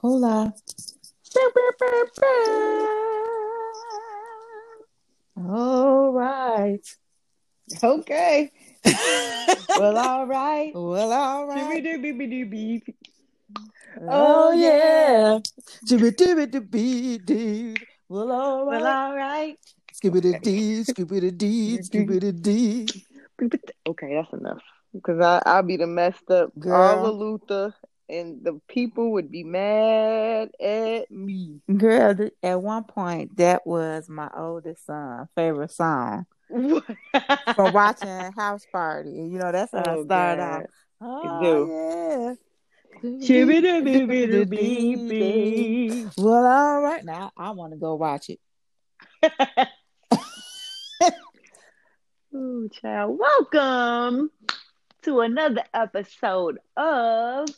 Hola. All right. Okay. well, all right. Well, all right. Dooby-dooby-dooby-dooby. Oh, oh, yeah. Well, all Right. all right. Scooby-doo-dee, Scooby-doo-dee, Scooby-doo-dee. Okay, that's enough. Because I I'll be the messed up Girl. all Luther, and the people would be mad at me. Girl, th- at one point, that was my oldest son' favorite song from watching House Party. You know, that's how Oh, I started God. Oh, you Oh, yeah. Well, all right. Now I want to go watch it. Ooh, child. Welcome to another episode of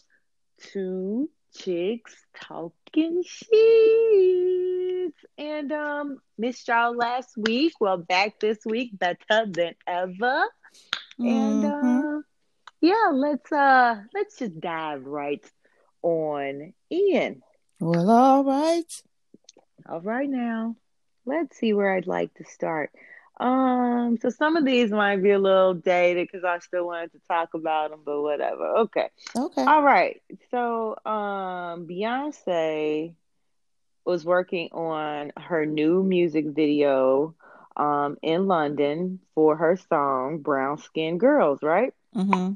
Two Chicks Talking Shit. And um missed y'all last week. Well, back this week, better than ever. And Mhm. uh yeah, let's uh let's just dive right on in. well, all right. All right now, let's see where I'd like to start. Um, so some of these might be a little dated because I still wanted to talk about them, but whatever. Okay. Okay. All right. So, um, Beyonce was working on her new music video um in London for her song Brown Skin Girls, right? Mm-hmm.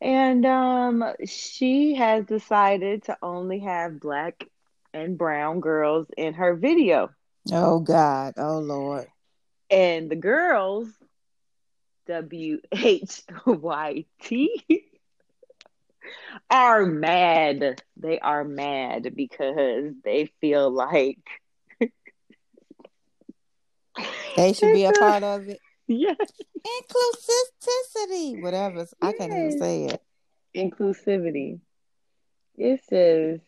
And um she has decided to only have black and brown girls in her video. Oh God. Oh Lord. And the girls, W H Y T, are mad. They are mad because they feel like, They should be a part of it. yes, Inclusivity. Whatever. I can't even say it. inclusivity. It says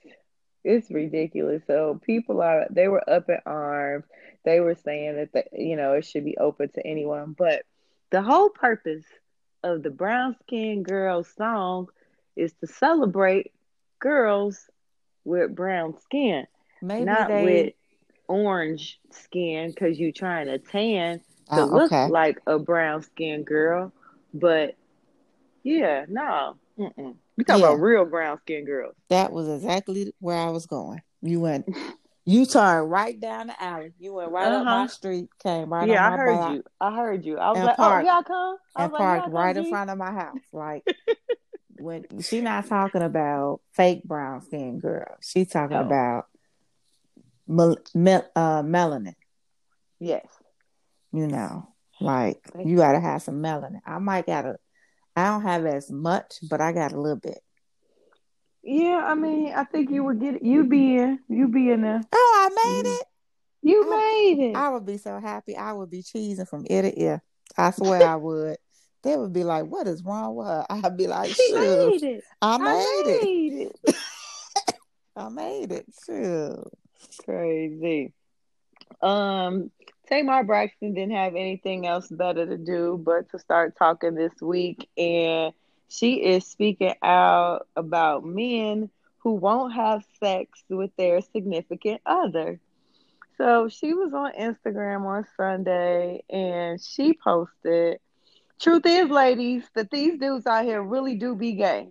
it's ridiculous. So people are they were up in arms. They were saying that the, you know it should be open to anyone, but the whole purpose of the brown skin girl song is to celebrate girls with brown skin, Maybe not they. with orange skin because you're trying to tan to Oh, look okay. like a brown skin girl. But yeah, no. Mm-mm. We talking Yeah. about real brown skin girls. That was exactly where I was going. You went. You turned right down the alley. You went right up my Uh-huh. street. Came right yeah, I heard block you. I heard you. I was like, parked- oh, y'all come? I and like, parked y'all right come, in front of my house. Like when she not talking about fake brown skin girl. She talking Oh. about mel- mel- uh, melanin. Yes. You know, like Thank you gotta have some melanin. I might gotta. I don't have as much, but I got a little bit. Yeah, I mean, I think you would get you be in. You be in there. Oh, I made it. You I- made it. I would be so happy. I would be cheesing from ear to ear. I swear I would. They would be like, "What is wrong with her?" I'd be like, she "Shoot, made it. I I made it. it. I made it. Shoot." Crazy. Um, Tamar Braxton didn't have anything else better to do but to start talking this week, and she is speaking out about men who won't have sex with their significant other. So she was on Instagram on Sunday and she posted, Truth is, ladies, that these dudes out here really do be gay.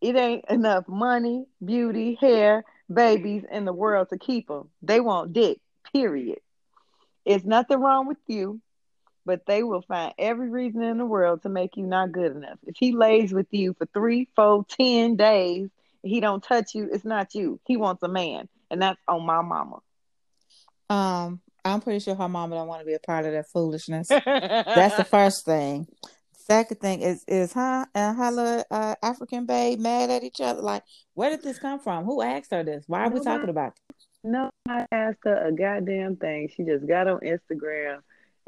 It ain't enough money, beauty, hair, babies in the world to keep them. They want dick, period. It's nothing wrong with you, but they will find every reason in the world to make you not good enough. If he lays with you for three, four, ten days, he don't touch you, it's not you. He wants a man, and that's on my mama. Um, I'm pretty sure her mama don't want to be a part of that foolishness. That's the first thing. Second thing is is her and her little uh, African babe mad at each other. Like, where did this come from? Who asked her this? Why are we Nobody. talking about it? No, I asked her a goddamn thing. She just got on Instagram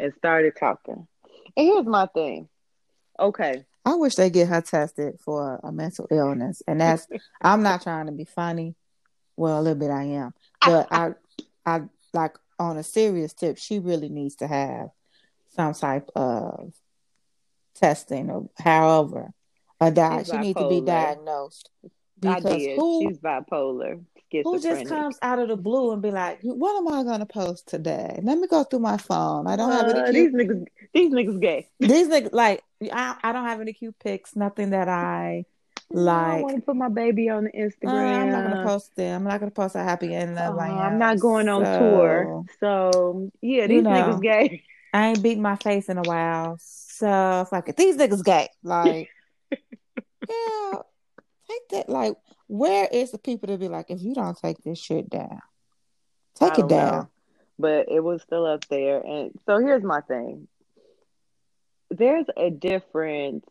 and started talking. And here's my thing. Okay. I wish they get her tested for a mental illness, and that's I'm not trying to be funny. Well, a little bit I am, but I, I like on a serious tip. She really needs to have some type of testing or however a di- she needs to be diagnosed because who She's bipolar. Who just comes out of the blue and be like, "What am I gonna post today? Let me go through my phone. I don't have any Uh, cute these niggas. These niggas gay. these niggas like I, I don't have any cute pics, nothing that I like. I want to put my baby on the Uh, Instagram. I'm not gonna post them. I'm not gonna post a happy end of Uh, my I'm not going on tour. So yeah, You these know. niggas gay. I ain't beat my face in a while. So fuck it. These niggas gay. Like, yeah, take that. Like, where is the people to be like, if you don't take this shit down, take it down. know. But it was still up there. And so here's my thing. There's a difference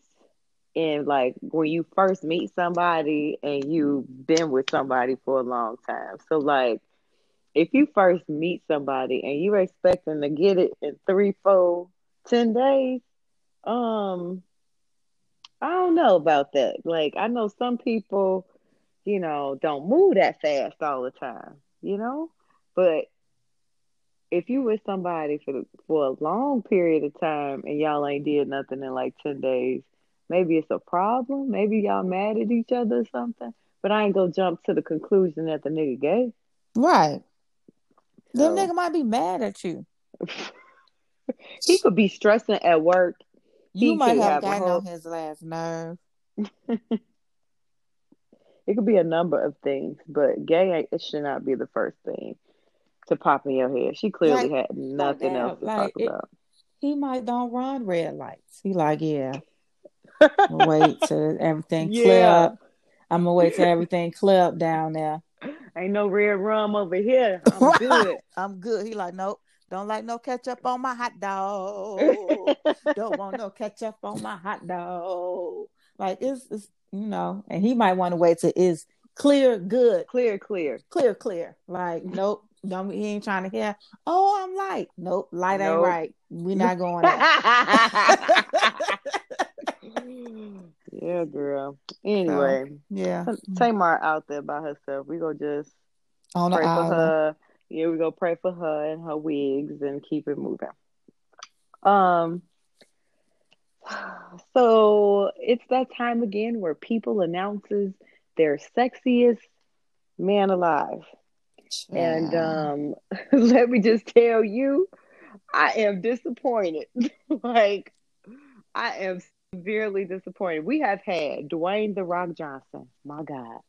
in like when you first meet somebody and you've been with somebody for a long time. So like if you first meet somebody and you're expecting to get it in three, four, ten days, um, I don't know about that. Like I know some people, you know, don't move that fast all the time, you know? But if you with somebody for the, for a long period of time and y'all ain't did nothing in like ten days, maybe it's a problem. Maybe y'all mad at each other or something. But I ain't gonna jump to the conclusion that the nigga gay. Right. Them So- nigga might be mad at you. he could be stressing at work. You He might have have gotten whole- on his last nerve. It could be a number of things, but gay it should not be the first thing to pop in your head. She clearly Like, had nothing damn, else to like, talk it- about. He might don't run red lights. He like, yeah, wait till everything clear up. I'm gonna wait till everything clear up down there. Ain't no red rum over here. I'm good. I'm good. He like, nope. Don't like no ketchup on my hot dog. Don't want no ketchup on my hot dog. Like it's, it's you know, and he might want to wait till it's clear, good, clear, clear. clear, clear. Like, nope. Don't he ain't trying to hear. Oh, I'm light. Nope, light ain't right. We're not going yeah, girl. Anyway, yeah, Tamar out there by herself. We go just on pray for her. Yeah, we go pray for her and her wigs and keep it moving. Um. So it's that time again where people announces their sexiest man alive. And um, let me just tell you, I am disappointed. like, I am severely disappointed. We have had Dwayne the Rock Johnson. My God,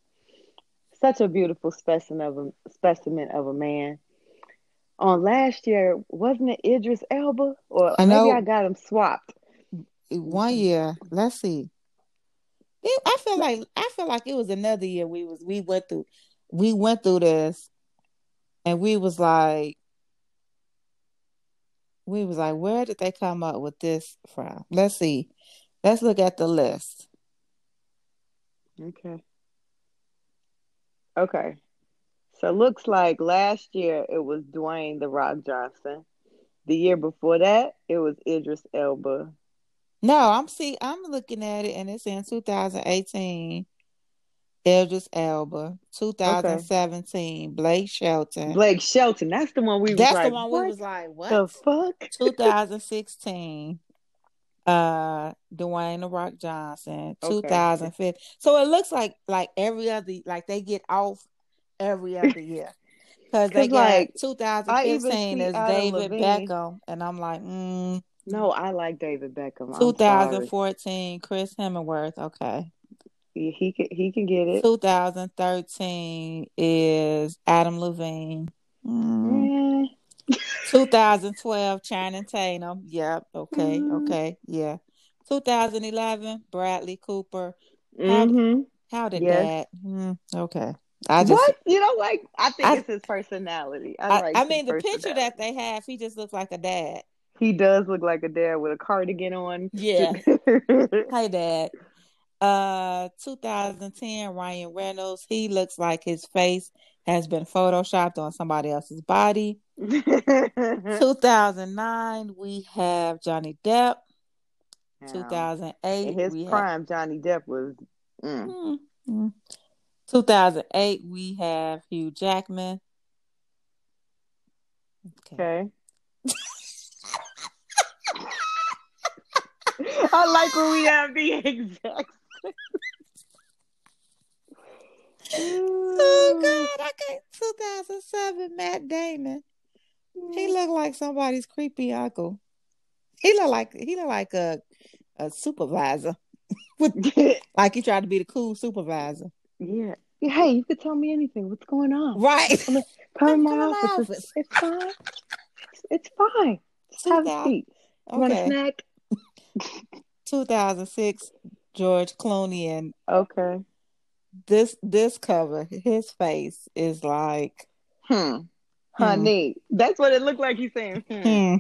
such a beautiful specimen of a specimen of a man. On last year, wasn't it Idris Elba? Or I know. maybe I got him swapped. One mm-hmm. year. Let's see. It, I feel like I feel like it was another year we was we went through we went through this and we was like we was like where did they come up with this from? Let's see. Let's look at the list. Okay. Okay. So looks like last year it was Dwayne the Rock Johnson. The year before that, it was Idris Elba. No, I'm see I'm looking at it and it's in 2018. Idris Elba, 2017, Blake Shelton. Blake Shelton. That's the one we was That's like, the one we was like, what? the fuck? 2016 uh Dwayne the Rock Johnson Okay. 2005 so it looks like like every other like they get off every other year because they 'Cause, got like, 2015 see is David Levine. Beckham and I'm like mm, No, I like David Beckham. 2014 Chris Hemsworth okay He, he can he can get it. 2013 is Adam Levine Mm. Mm, 2012 Channing Tatum. Yep. Okay. Mm. Okay. Yeah. 2011 Bradley Cooper. mhm. How did Yes. that? Mm, okay. I just. What? You know, like I think I- it's his personality. I, I, like I mean, the picture that they have, he just looks like a dad. He does look like a dad with a cardigan on. Yeah. Hi, dad. Uh, 2010 Ryan Reynolds. He looks like his face has been photoshopped on somebody else's body. 2009 we have Johnny Depp. Now, 2008 in his we have prime, Johnny Depp was. Mm. Mm, mm. 2008, we have Hugh Jackman. Okay. Okay. I like when we have the exact. oh God, I can't. 2007, Matt Damon. He mm. looked like somebody's creepy uncle. He looked like he looked like a a supervisor. like he tried to be the cool supervisor. Yeah. Hey, you could tell me anything. What's going on? Right. Come, in, my office. It's, it's fine. It's, fine. Have a seat. You want a snack? 2006, George Clooney and okay. This this cover, his face is like, hmm, honey. Hmm. That's what it looked like. He's saying, hmm. hmm.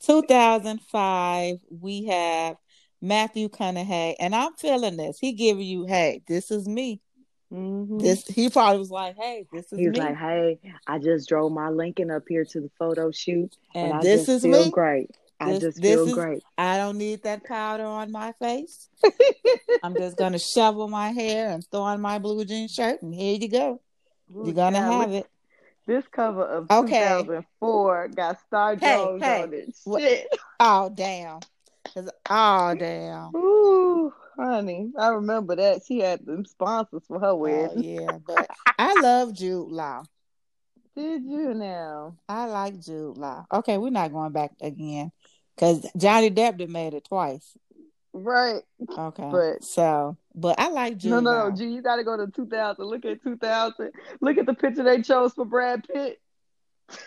2005, we have Matthew McConaughey, and I'm feeling this. He giving you, hey, this is me. Mm-hmm. This he probably was like, "Hey, this is." He was me. like, "Hey, I just drove my Lincoln up here to the photo shoot, and, and this is me. Great. I this, just feel is, great. I don't need that powder on my face. I'm just gonna shovel my hair and throw on my blue jean shirt, and here you go. Ooh, You're gonna have it. This cover of okay. 2004 got Star Jones hey, hey. on it. Shit. Oh damn. Oh damn. Ooh, honey, I remember that she had them sponsors for her oh, wedding. Oh, yeah, but I love Jude Law. Did you now? I like Jude Law. Okay, we're not going back again because Johnny Depp did made it twice. Right. Okay. But so, but I like Jude. No, no, Law. no, G, you got to go to 2000. Look at 2000. Look at the picture they chose for Brad Pitt.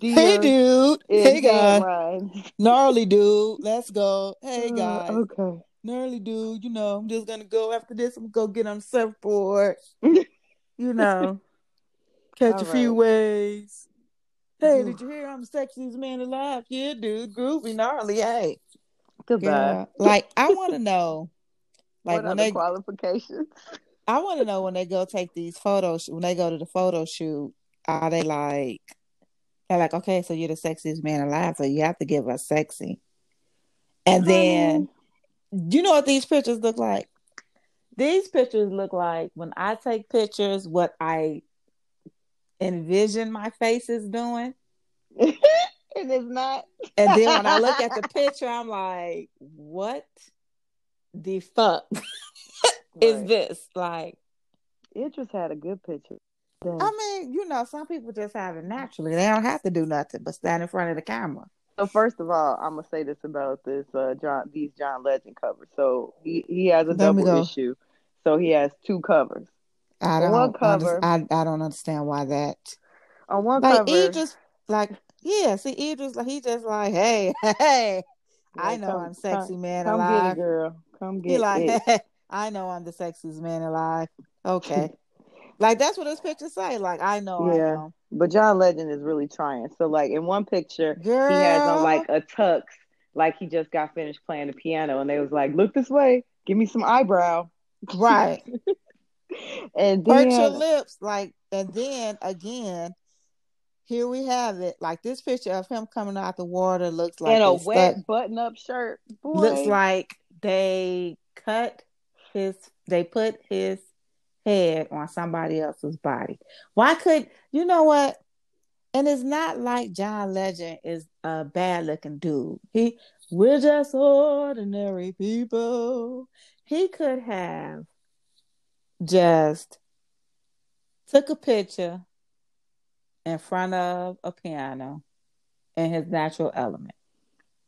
hey, dude. Hey, guys. Gnarly dude. Let's go. Hey, uh, guys. Uh, okay. Gnarly dude. You know, I'm just gonna go after this. I'm gonna go get on surfboard. you know, catch All a right. few waves. Hey, Ooh. did you hear I'm the sexiest man alive? Yeah, dude. Groovy, gnarly. Hey. Goodbye. Yeah. Like, I want to know. Like what when they qualifications. I want to know when they go take these photos. When they go to the photo shoot, are they like? They're like, okay, so you're the sexiest man alive, so you have to give us sexy. And then, you know what these pictures look like? These pictures look like when I take pictures, what I envision my face is doing. And it is not. and then when I look at the picture, I'm like, what the fuck is this? Like, it just had a good picture. I mean, you know, some people just have it naturally. They don't have to do nothing but stand in front of the camera. So first of all, I'm gonna say this about this uh, John these John Legend covers. So he he has a Let double issue, so he has two covers. I don't. one cover, I I don't understand why that. On one like, cover, he just like yeah. See, Idris like he just like hey hey. I know come, I'm sexy come, man come alive. Get it, girl, come get he like, it. Hey, I know I'm the sexiest man alive. Okay. Like that's what this picture say. Like I know, yeah. I know. But John Legend is really trying. So like in one picture, Girl. he has on like a tux, like he just got finished playing the piano, and they was like, "Look this way, give me some eyebrow." Right. and then hurt your lips, like, and then again. Here we have it. Like this picture of him coming out the water looks like in a wet button-up shirt. Boy. Looks like they cut his. They put his head on somebody else's body. Why could you know what? And it's not like John Legend is a bad looking dude. He we're just ordinary people. He could have just took a picture in front of a piano in his natural element.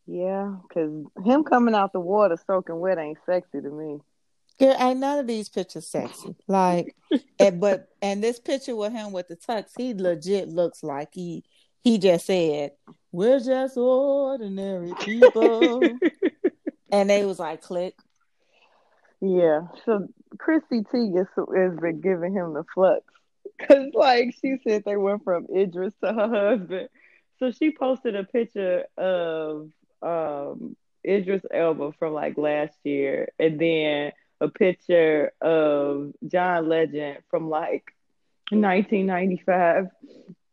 Yeah, because him coming out the water soaking wet ain't sexy to me. Girl, ain't none of these pictures sexy. Like, and, but and this picture with him with the tux, he legit looks like he he just said, "We're just ordinary people," and they was like, "Click." Yeah. So Chrissy Teigen has been giving him the flux because, like, she said they went from Idris to her husband. So she posted a picture of um Idris Elba from like last year, and then a picture of John Legend from like 1995,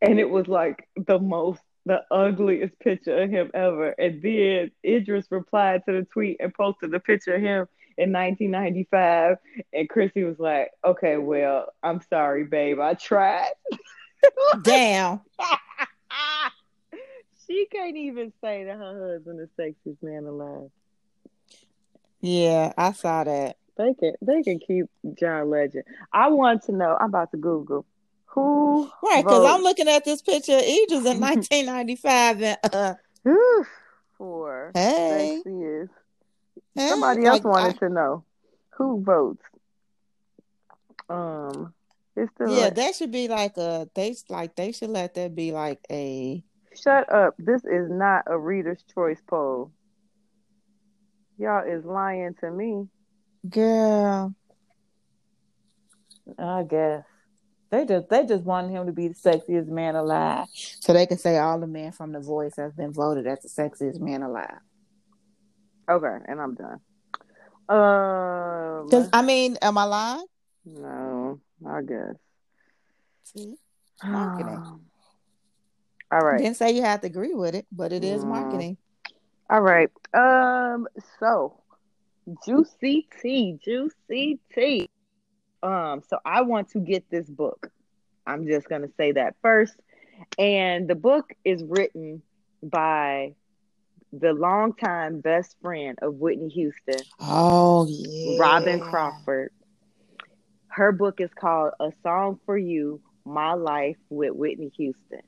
and it was like the most, the ugliest picture of him ever. And then Idris replied to the tweet and posted the picture of him in 1995, and Chrissy was like, "Okay, well, I'm sorry, babe, I tried." Damn. she can't even say that her husband is sexiest man alive. Yeah, I saw that. They can they can keep John Legend. I want to know. I'm about to Google who Right, because I'm looking at this picture of Idris in 1995 and uh, for hey, sexiest. hey, Somebody else like wanted I, to know who votes. Um, it's the yeah, that should be like a they like they should let that be like a shut up. This is not a Reader's Choice poll. Y'all is lying to me. Girl. I guess they just they just wanted him to be the sexiest man alive, so they can say all the men from The Voice has been voted as the sexiest man alive. Okay, and I'm done. Um, Because I mean, am I lying? no, I guess. See, marketing. All right. Didn't say you have to agree with it, but it is Mm. marketing. All right. Um. So, juicy tea, juicy tea. Um. So I want to get this book. I'm just gonna say that first. And the book is written by the longtime best friend of Whitney Houston, Oh yeah, Robin Crawford. Her book is called A Song for You, My Life with Whitney Houston.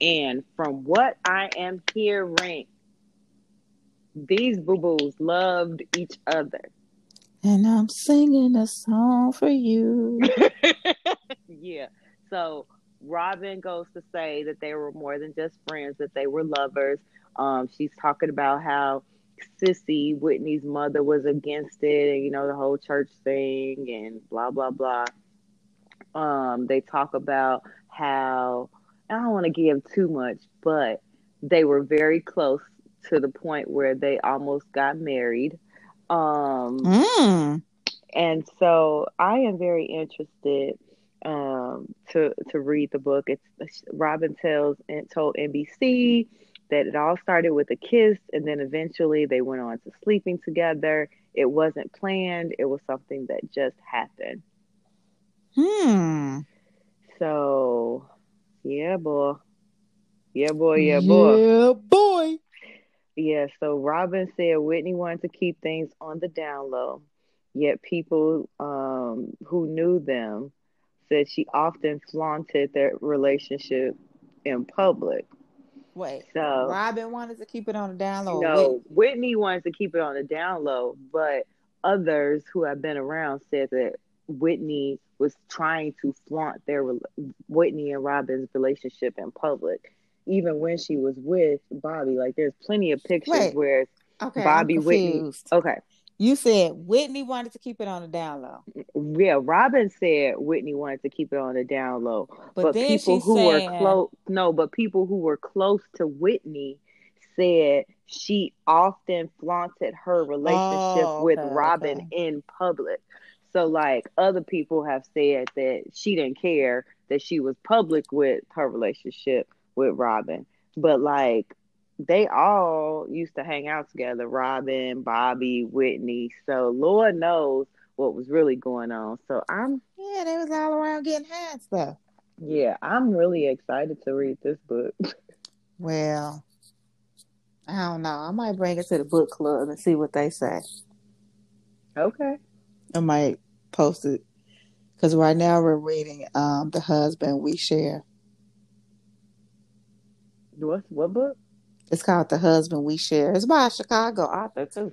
And from what I am hearing, these boo boos loved each other. And I'm singing a song for you. yeah. So Robin goes to say that they were more than just friends, that they were lovers. Um, she's talking about how Cissy, Whitney's mother, was against it, and you know, the whole church thing and blah blah blah. Um, they talk about how I don't want to give too much, but they were very close to the point where they almost got married. Um, Mm. and so I am very interested um, to to read the book. It's Robin tells and told NBC that it all started with a kiss, and then eventually they went on to sleeping together. It wasn't planned; it was something that just happened. Hmm. So, yeah, boy, yeah, boy, yeah, boy. Yeah, boy. Yeah, so Robin said Whitney wanted to keep things on the down low, yet people um, who knew them said she often flaunted their relationship in public. Wait. So, Robin wanted to keep it on the down low. no, Whitney wanted to keep it on the down low, but others who have been around said that Whitney was trying to flaunt their Whitney and Robin's relationship in public, even when she was with Bobby. Like, there's plenty of pictures Wait. where Okay, Bobby Whitney. Okay. You said Whitney wanted to keep it on the down low, Yeah, Robin said Whitney wanted to keep it on the down low, but, but, people who saying, were close, no, but people who were close to Whitney said she often flaunted her relationship Oh, with Robin okay. in public. So, like, other people have said that she didn't care that she was public with her relationship with Robin, but like, they all used to hang out together Robin, Bobby, Whitney. So, Lord knows what was really going on. So, I'm Yeah, they was all around getting high and stuff. Yeah, I'm really excited to read this book. Well, I don't know. I might bring it to the book club and see what they say. Okay. I might post it because right now we're reading um the husband we share. What what book? It's called the husband we share. It's by a Chicago author too.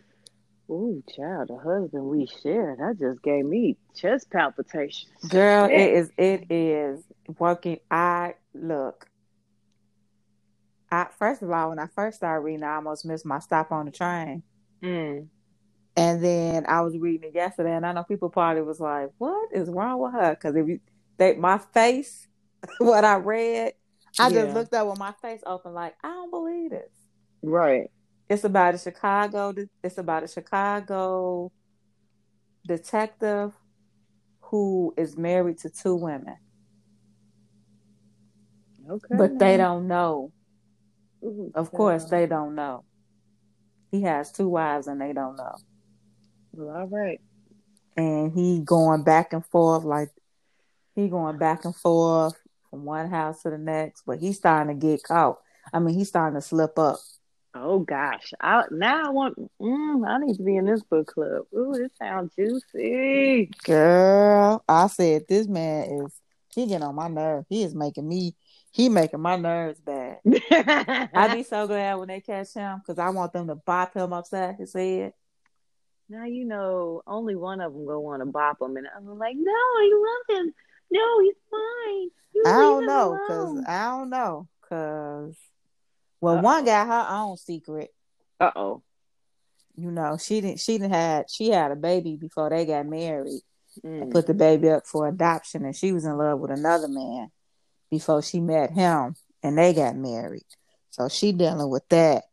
Ooh, child, the husband we share. That just gave me chest palpitations. Girl, Yeah. it is it is working. I look. I first of all, when I first started reading, I almost missed my stop on the train. Mm. And then I was reading it yesterday, and I know people probably was like, "What is wrong with her?" Because if you, they, my face, what I read, I Yeah. just looked up with my face open, like, I don't believe this. Right. It's about a Chicago. It's about a Chicago detective who is married to two women, Okay. but they don't know. Ooh, Of course, they don't know. He has two wives, and they don't know. Well, all right. and he going back and forth like he going back and forth from one house to the next, but he's starting to get caught. I mean, he's starting to slip up. Oh gosh, I now I want. Mm, I need to be in this book club. Ooh, this sounds juicy, girl. I said this man is he getting on my nerve. He is making me. He making my nerves bad. I'd be so glad when they catch him because I want them to bop him upside his head. Now you know only one of them gonna want to bop him, and I'm like, no, I love him. No, he's fine. I don't know because I don't know because well, Uh-oh. one got her own secret. Uh oh. You know, she didn't. She didn't had. She had a baby before they got married. Mm. put the baby up for adoption, and she was in love with another man before she met him, and they got married. So she dealing with that.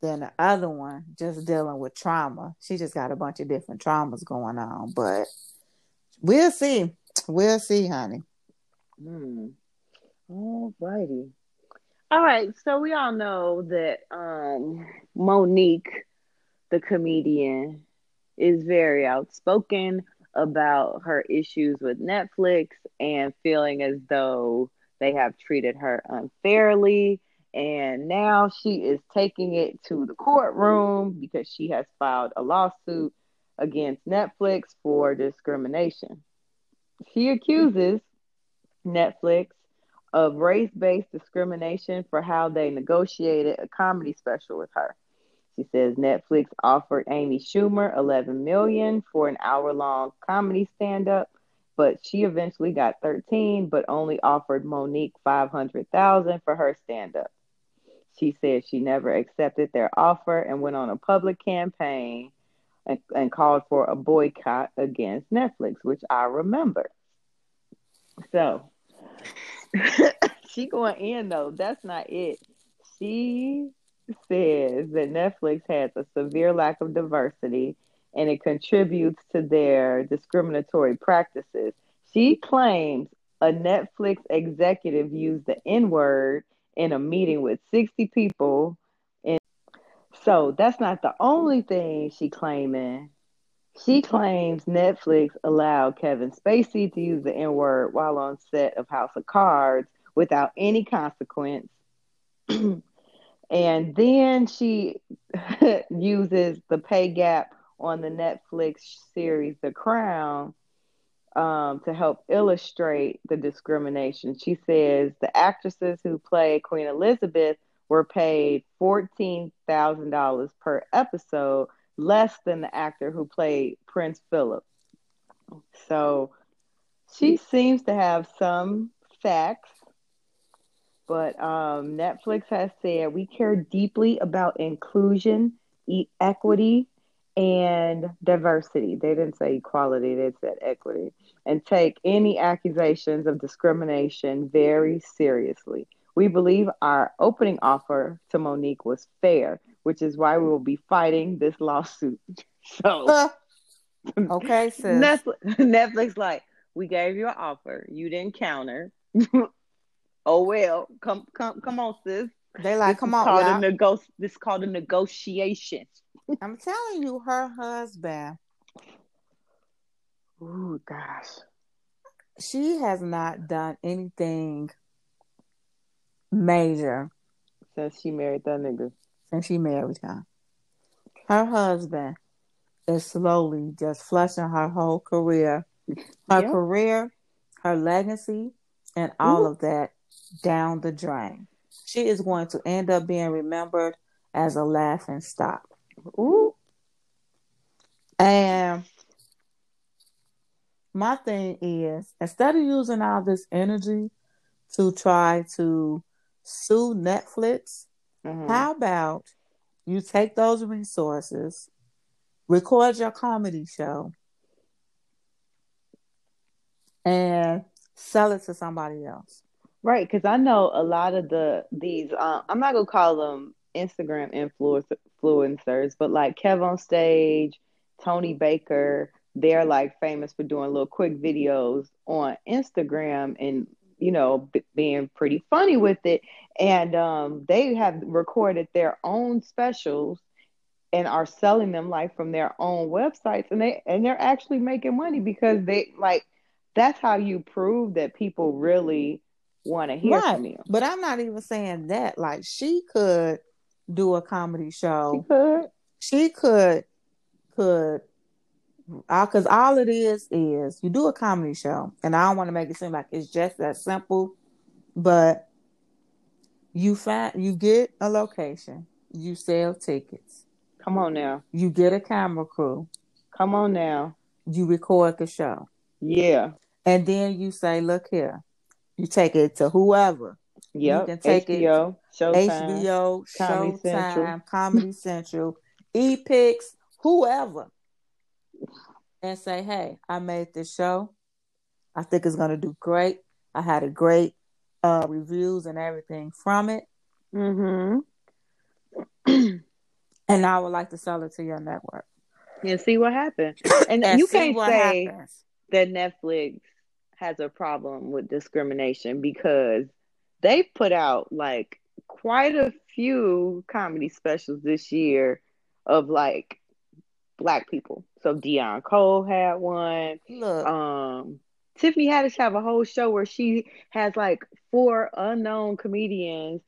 Then the other one just dealing with trauma. She just got a bunch of different traumas going on, but we'll see. We'll see, honey. Hmm. All righty. All right, so we all know that um, Mo'Nique, the comedian, is very outspoken about her issues with Netflix and feeling as though they have treated her unfairly. And now she is taking it to the courtroom because she has filed a lawsuit against Netflix for discrimination. She accuses Netflix of race based discrimination for how they negotiated a comedy special with her. She says Netflix offered Amy Schumer 11 million for an hour long comedy stand up, but she eventually got 13 but only offered Mo'Nique 500,000 for her stand up. She said she never accepted their offer and went on a public campaign and, and called for a boycott against Netflix, which I remember. So she going in though. That's not it. She says that Netflix has a severe lack of diversity and it contributes to their discriminatory practices. She claims a Netflix executive used the N word in a meeting with 60 people. So that's not the only thing she claiming. She claims Netflix allowed Kevin Spacey to use the N word while on set of House of Cards without any consequence. and then she uses the pay gap on the Netflix series The Crown um, to help illustrate the discrimination. She says the actresses who play Queen Elizabeth were paid $14,000 per episode less than the actor who played Prince Philip. So she seems to have some facts, but um, Netflix has said we care deeply about inclusion, e- equity, and diversity. They didn't say equality, they said equity, and take any accusations of discrimination very seriously. We believe our opening offer to Mo'Nique was fair which is why we will be fighting this lawsuit. So, okay, sis. Netflix, Netflix, like, we gave you an offer, you didn't counter. oh well, come, come, come on, sis. They like, this come on, called a nego- This is called a negotiation. I'm telling you, her husband. Oh gosh, she has not done anything major since she married that nigga since she married him. Her husband is slowly just flushing her whole career, her yep. career, her legacy, and all Ooh. of that down the drain. She is going to end up being remembered as a laughing stock. Ooh. And my thing is, instead of using all this energy to try to sue Netflix, Mm-hmm. How about you take those resources, record your comedy show, and sell it to somebody else? Right, because I know a lot of the these. Um, I'm not gonna call them Instagram influencers, but like KevOnStage, Tony Baker, they're like famous for doing little quick videos on Instagram and you know, b- being pretty funny with it. And um, they have recorded their own specials and are selling them like from their own websites and they and they're actually making money because they like that's how you prove that people really want to hear right. from you. But I'm not even saying that. Like she could do a comedy show. She could. She could could because all it is is you do a comedy show, and I don't want to make it seem like it's just that simple, but you find you get a location, you sell tickets, Come on now. you get a camera crew, Come on now. you record the show, Yeah. and then you say, "Look here," you take it to whoever, Yep. can take it HBO, Showtime. HBO, Comedy Showtime, Central. Comedy Central, Epix, whoever, and say, "Hey, I made this show. I think it's gonna do great. I had a great uh, reviews and everything from it, Mm-hmm. and I would like to sell it to your network And see what happens. And, and you can't say happens." that Netflix has a problem with discrimination because they put out like quite a few comedy specials this year of like black people. So Deon Cole had one. Look, Um Tiffany Haddish have a whole show where she has like four unknown comedians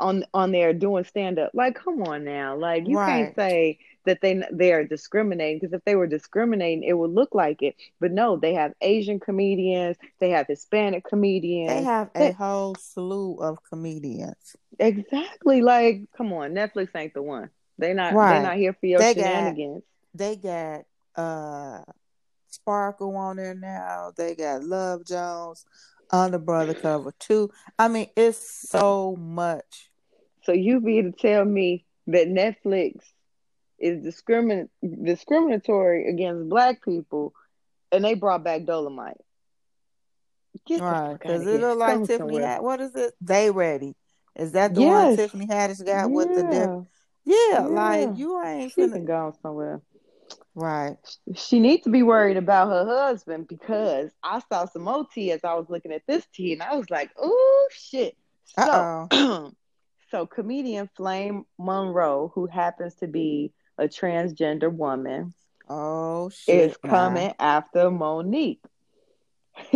on on there doing stand up. Like, come on now, like you Right. can't say that they they are discriminating because if they were discriminating, it would look like it. But no, they have Asian comedians, they have Hispanic comedians. they have a they- whole slew of comedians. exactly like, come on, Netflix ain't the one. They not Right. they not here for your They got- shenanigans. They got uh Sparkle on there now. They got Love Jones on the brother cover too. I mean, it's so much. So you be to tell me that Netflix is discrimin- discriminatory against black people and they brought back Dolomite. Get Right. Because it here. look like Tiffany had what is it? They ready. Is that the one Yes. Tiffany Haddish got with the Yeah. different Yeah, Yeah. like you ain't She finna go somewhere. Right. She needs to be worried about her husband because I saw some more tea as I was looking at this tea and I was like, oh shit. So so comedian Flame Monroe, who happens to be a transgender woman, oh. Shit. is coming after Mo'Nique.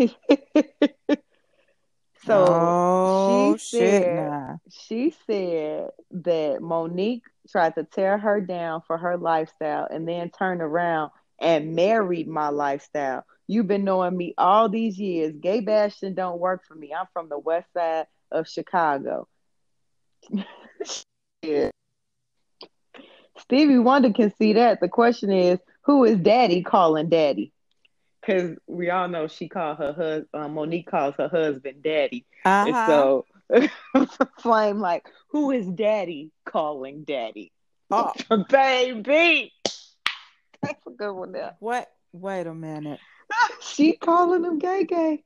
so oh she shit said she said that Mo'Nique tried to tear her down for her lifestyle and then turned around and married my lifestyle. You've been knowing me all these years. Gay bashing don't work for me. I'm from the west side of Chicago. Yeah. Stevie Wonder can see that. The question is, who is daddy calling daddy? Because we all know she called her husband, uh, Mo'Nique calls her husband daddy. Uh-huh. so Flame like, who is daddy calling daddy? Oh. Baby. That's a good one there. What wait a minute. she calling him gay gay.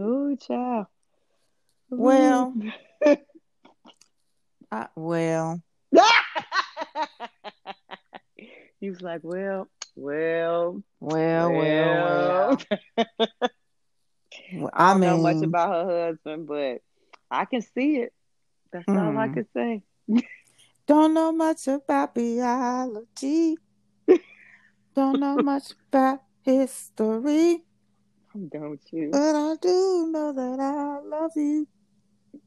Ooh, child. Well, I, uh, well, he was like, well, well, well, well, well. Well, I I don't mean, know much about her husband, but I can see it. That's all I Mm. can say. don't know much about biology. don't know much about history, Don't you? but I do know that I love you,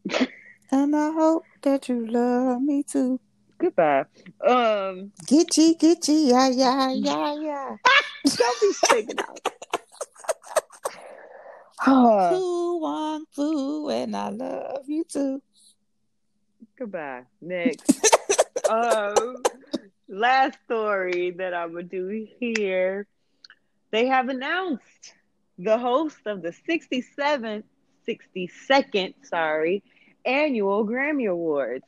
and I hope that you love me too. Goodbye. Um, Gitchy, gitchy, yeah, yeah, yeah, yeah. don't be singing out. Oh, Two, one, two, and I love you too. goodbye. Next. um, last story that I would do here. They have announced the host of the 67th, 62nd, sorry, annual Grammy Awards.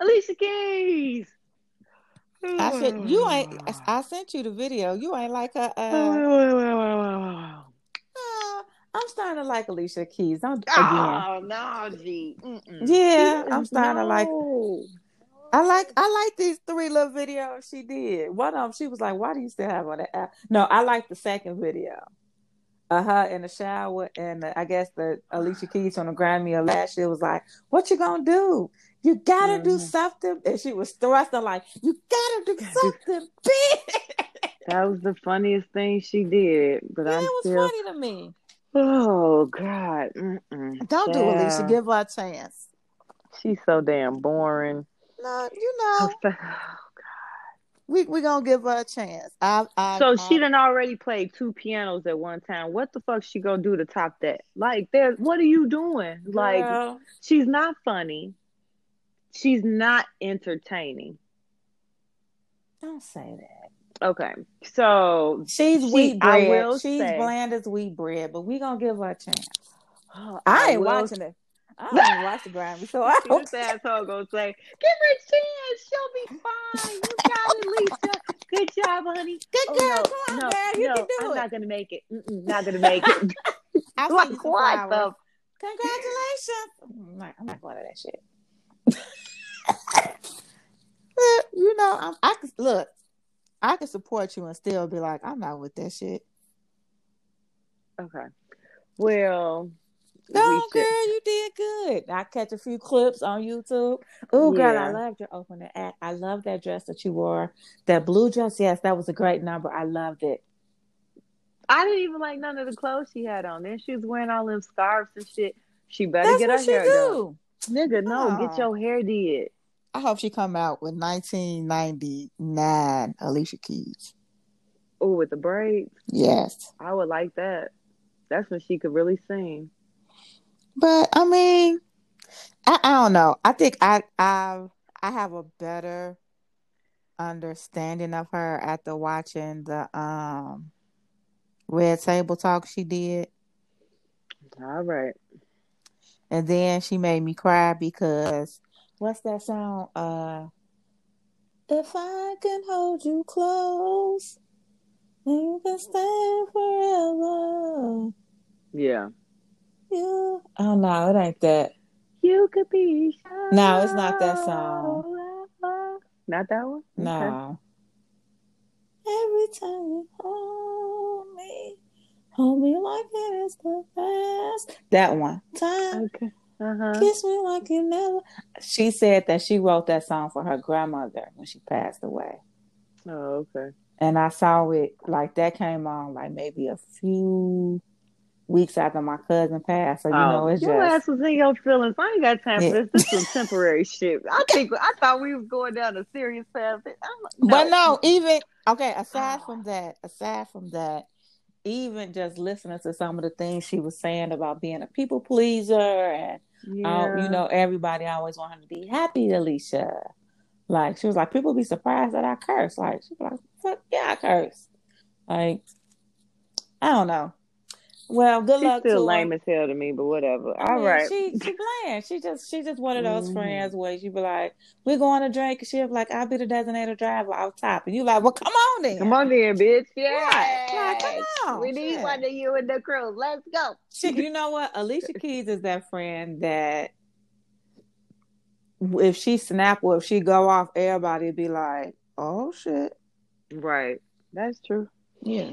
Alicia Keys. I said you ain't. I sent you the video. You ain't like her. Uh, uh, I'm starting to like Alicia Keys. Don't again. oh no, G. Mm-mm. Yeah, I'm starting to like- no. I like I like these three little videos she did. One of them, she was like, "Why do you still have on that app?" No, I like the second video. Uh huh. in the shower, and uh, I guess the Alicia Keys on the Grammy of last year was like, "What you gonna do? You gotta do Mhm. something." And she was thrusting like, "You gotta do Gotta do- something big." That was the funniest thing she did. But Yeah, I'm it was still. funny to me. Oh God. Mm-mm. Don't do it, Alicia. Give her a chance. She's so damn boring. No, you know, fa- we we gonna give her a chance. I, I, So I she done already played two pianos at one time. What the fuck she gonna do to top that? Like, there. What are you doing? Like, girl, she's not funny. She's not entertaining. don't say that. Okay, so She's She- wheat I bread. She's say- bland as wheat bread, but we gonna give her a chance. Oh, I, I ain't will watching it. I don't watch the Grammy, so I don't. This asshole gonna say, "Give her a chance. She'll be fine. You got it, Lisa. Good job, honey." Good Oh, girl, no, come on, no, girl, you no, can do I'm it. not gonna make it. Mm-mm, not gonna make it. I'll like send you some what the? Congratulations. I'm not, I'm not going to that shit. Look, you know, I'm, I can look. I can support you and still be like, I'm not with that shit. Okay. Well, No, we should- girl, you did good. I catch a few clips on YouTube. Oh, girl, I Yeah. loved your opening act. I love that dress that you wore. That blue dress, yes, that was a great number. I loved it. I didn't even like none of the clothes she had on. Then she was wearing all them scarves and shit. She better That's get what her she hair done. Nigga, no, Oh. get your hair did. I hope she come out with 1999 Alicia Keys. Oh, with the braids. Yes. I would like that. That's when she could really sing. But I mean, I, I don't know. I think I I I have a better understanding of her after watching the um Red Table Talk she did. All right. And then she made me cry because what's that song? Uh If I can hold you close, then you can stay forever. Yeah. You I don't it ain't that. You could be. No, it's not that song. Not that one. No. Every time you hold me, hold me like it is the past. That one. Time, Okay. Uh huh. kiss me like you never. She said that she wrote that song for her grandmother when she passed away. Oh, okay. And I saw it like that came on like maybe a few weeks after my cousin passed. So you oh, know it's your just ass was in your feelings. I ain't got time Yeah. for this. This was temporary shit. I think I thought we was going down a serious path. I'm, But no, even okay. Aside from that, aside from that, even just listening to some of the things she was saying about being a people pleaser and yeah. uh, you know everybody always want her to be happy, Alicia. Like she was like, people be surprised that I curse. Like she was like, fuck yeah, I curse. Like I don't know. Well, good She's luck still to lame her. as hell to me, but whatever. I All mean, right. She she bland. She just she just one of those Mhm. friends where you be like, we're going to drink, and she'll be like, I'll be the designated driver out top, and you like, well, come on then. Come on then, bitch. Yeah. Right. Like, come on. We need Shit. one of you in the crew. Let's go. She, you know what? Alicia Keys is that friend that if she snap or if she go off, everybody be like, "Oh shit." Right. That's true. Yeah.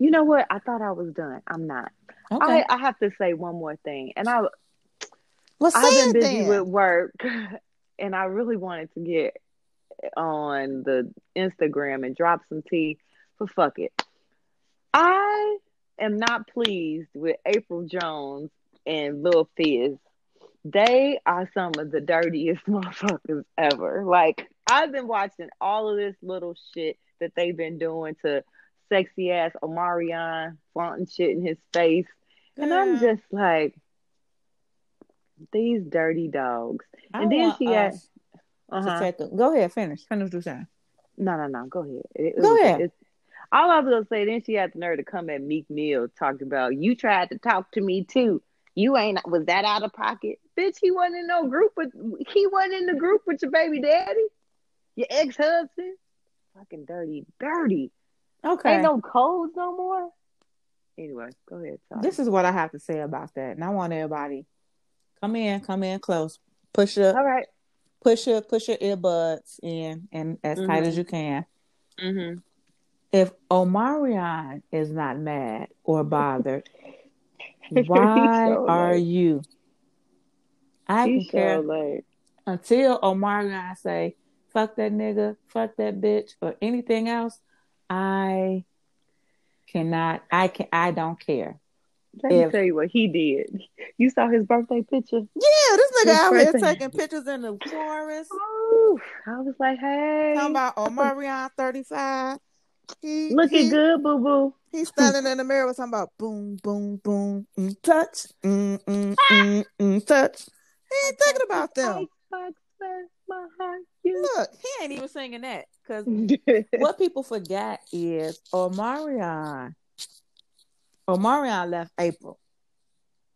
You know what? I thought I was done. I'm not. Okay. I, I have to say one more thing. And I say I've been busy then. with work and I really wanted to get on the Instagram and drop some tea, but fuck it. I am not pleased with Apryl Jones and Lil Fizz. They are some of the dirtiest motherfuckers ever. Like I've been watching all of this little shit that they've been doing to sexy ass Omarion flaunting shit in his face. And I'm just like, these dirty dogs. I and then she had- us uh-huh. a, go ahead, finish, finish you're saying. No, no, no. Go ahead. It- it Go was- ahead. it's- all I was gonna say. Then she had the nerve to come at Meek Mill, talked about you tried to talk to me too. You ain't was that out of pocket, bitch? He wasn't in no group with. He wasn't in the group with your baby daddy, your ex husband. Fucking dirty, dirty. Okay. Ain't no codes no more. Anyway, go ahead. Sorry. This is what I have to say about that, and I want everybody come in, come in close, push your all right. push your push your earbuds in, and as tight Mhm. as you can. Mm-hmm. if Omarion is not mad or bothered, why so are late. you? I can He's so care late. until Omarion say, fuck that nigga, fuck that bitch, or anything else. I cannot. I can. I don't care. Let me tell you what he did. You saw his birthday picture? Yeah, this nigga His out here taking pictures in the forest. Ooh, I was like, hey, Talking about Omarion thirty five. He looking he, good, boo boo. He's standing in the mirror with something about boom, boom, boom, mm, touch, mm, mm, mm, mm, touch. He ain't thinking about them. Icebox where my heart used Look, he ain't even singing that because what people forgot is Omarion. Omarion left April.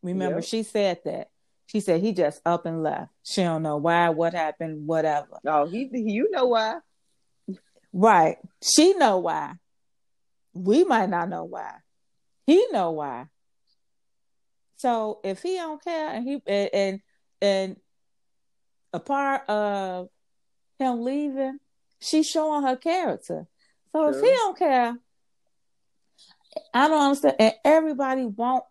Remember, Yep. she said that. She said he just up and left. She don't know why, what happened, whatever. Oh, he, you know why? Right. She know why. We might not know why. He know why. So if he don't care and he and and, and a part of him leaving, she's showing her character. So if he don't care, I don't understand. And everybody want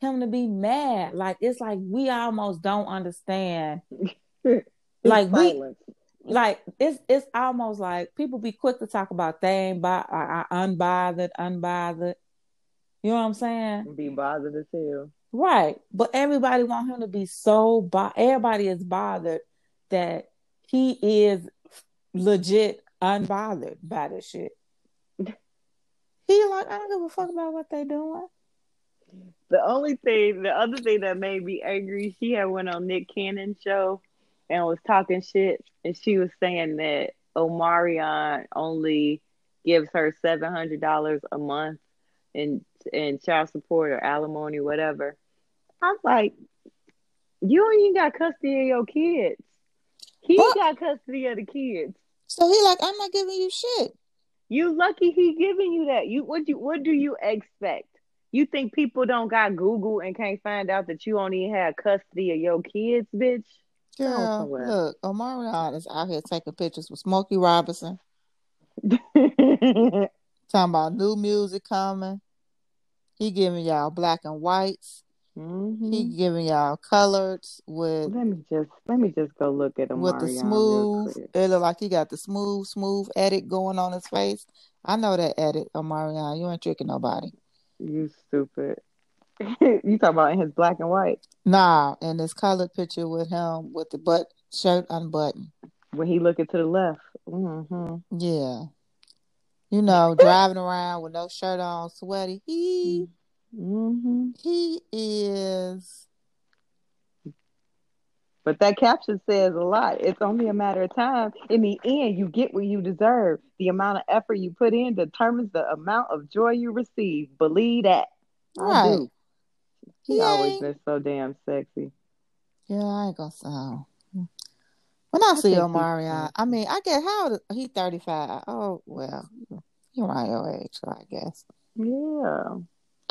him to be mad. Like it's like we almost don't understand. Like, we- like it's it's almost like people be quick to talk about they ain't bo- unbothered, unbothered. You know what I'm saying? be bothered as hell. Right. But everybody want him to be so bo- everybody is bothered that he is legit unbothered by this shit. He like, I don't give a fuck about what they doing. The only thing, the other thing that made me angry, she had went on Nick Cannon's show and was talking shit, and she was saying that Omarion only gives her seven hundred dollars a month in in child support or alimony, whatever. I'm like, you ain't even got custody of your kids. He got custody of the kids. So he like, I'm not giving you shit. You lucky he giving you that. You what you what do you expect? You think people don't got Google and can't find out that you only have custody of your kids, bitch? Girl, somewhere. look, Omarion is out here taking pictures with Smokey Robinson, talking about new music coming. He giving y'all black and whites. Mhm. He giving y'all coloreds with Let me just let me just go look at him with the smooth. It look like he got the smooth, smooth edit going on his face. I know that edit, Omarion. You ain't tricking nobody. You stupid. you talking about in his black and white Nah, and this colored picture with him with the butt shirt unbuttoned. when he looking to the left. Mm-hmm. Yeah. You know, driving around with no shirt on, sweaty. He hmm he is But that caption says a lot. It's only a matter of time. In the end, you get what you deserve. The amount of effort you put in determines the amount of joy you receive. Believe that. I do. He He always been so damn sexy. Yeah, I ain't gonna sound. When I, see think he's Omarion, cute. I mean, I get how old he thirty five. Oh well, you're around your age, so I guess. Yeah.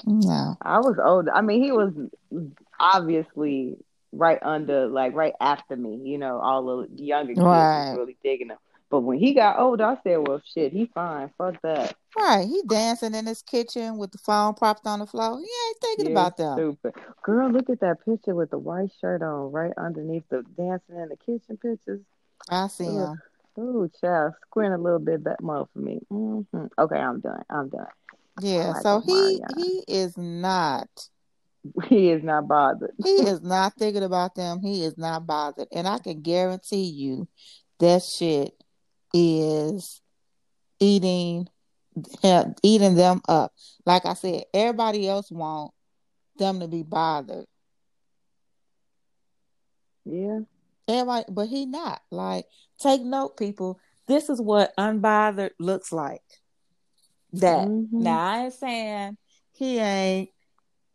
No, I was older. I mean, he was obviously right under, like right after me. You know, all the younger kids Right. was really digging him. But when he got older, I said, "Well, shit, he fine. Fuck that." right? He dancing in his kitchen with the phone propped on the floor. He ain't thinking Yeah, about that. Stupid girl. Look at that picture with the white shirt on, right underneath the dancing in the kitchen pictures. I see Ugh. him. Ooh, child, squint a little bit that more for me. hmm Okay, I'm done. I'm done. Yeah, like so he he is not. He is not bothered. He is not thinking about them. He is not bothered, and I can guarantee you that shit is eating him, eating them up. Like I said, everybody else want them to be bothered. Yeah. Everybody, but he not. Like, take note, people. This is what unbothered looks like. That Mhm. now I ain't saying he ain't,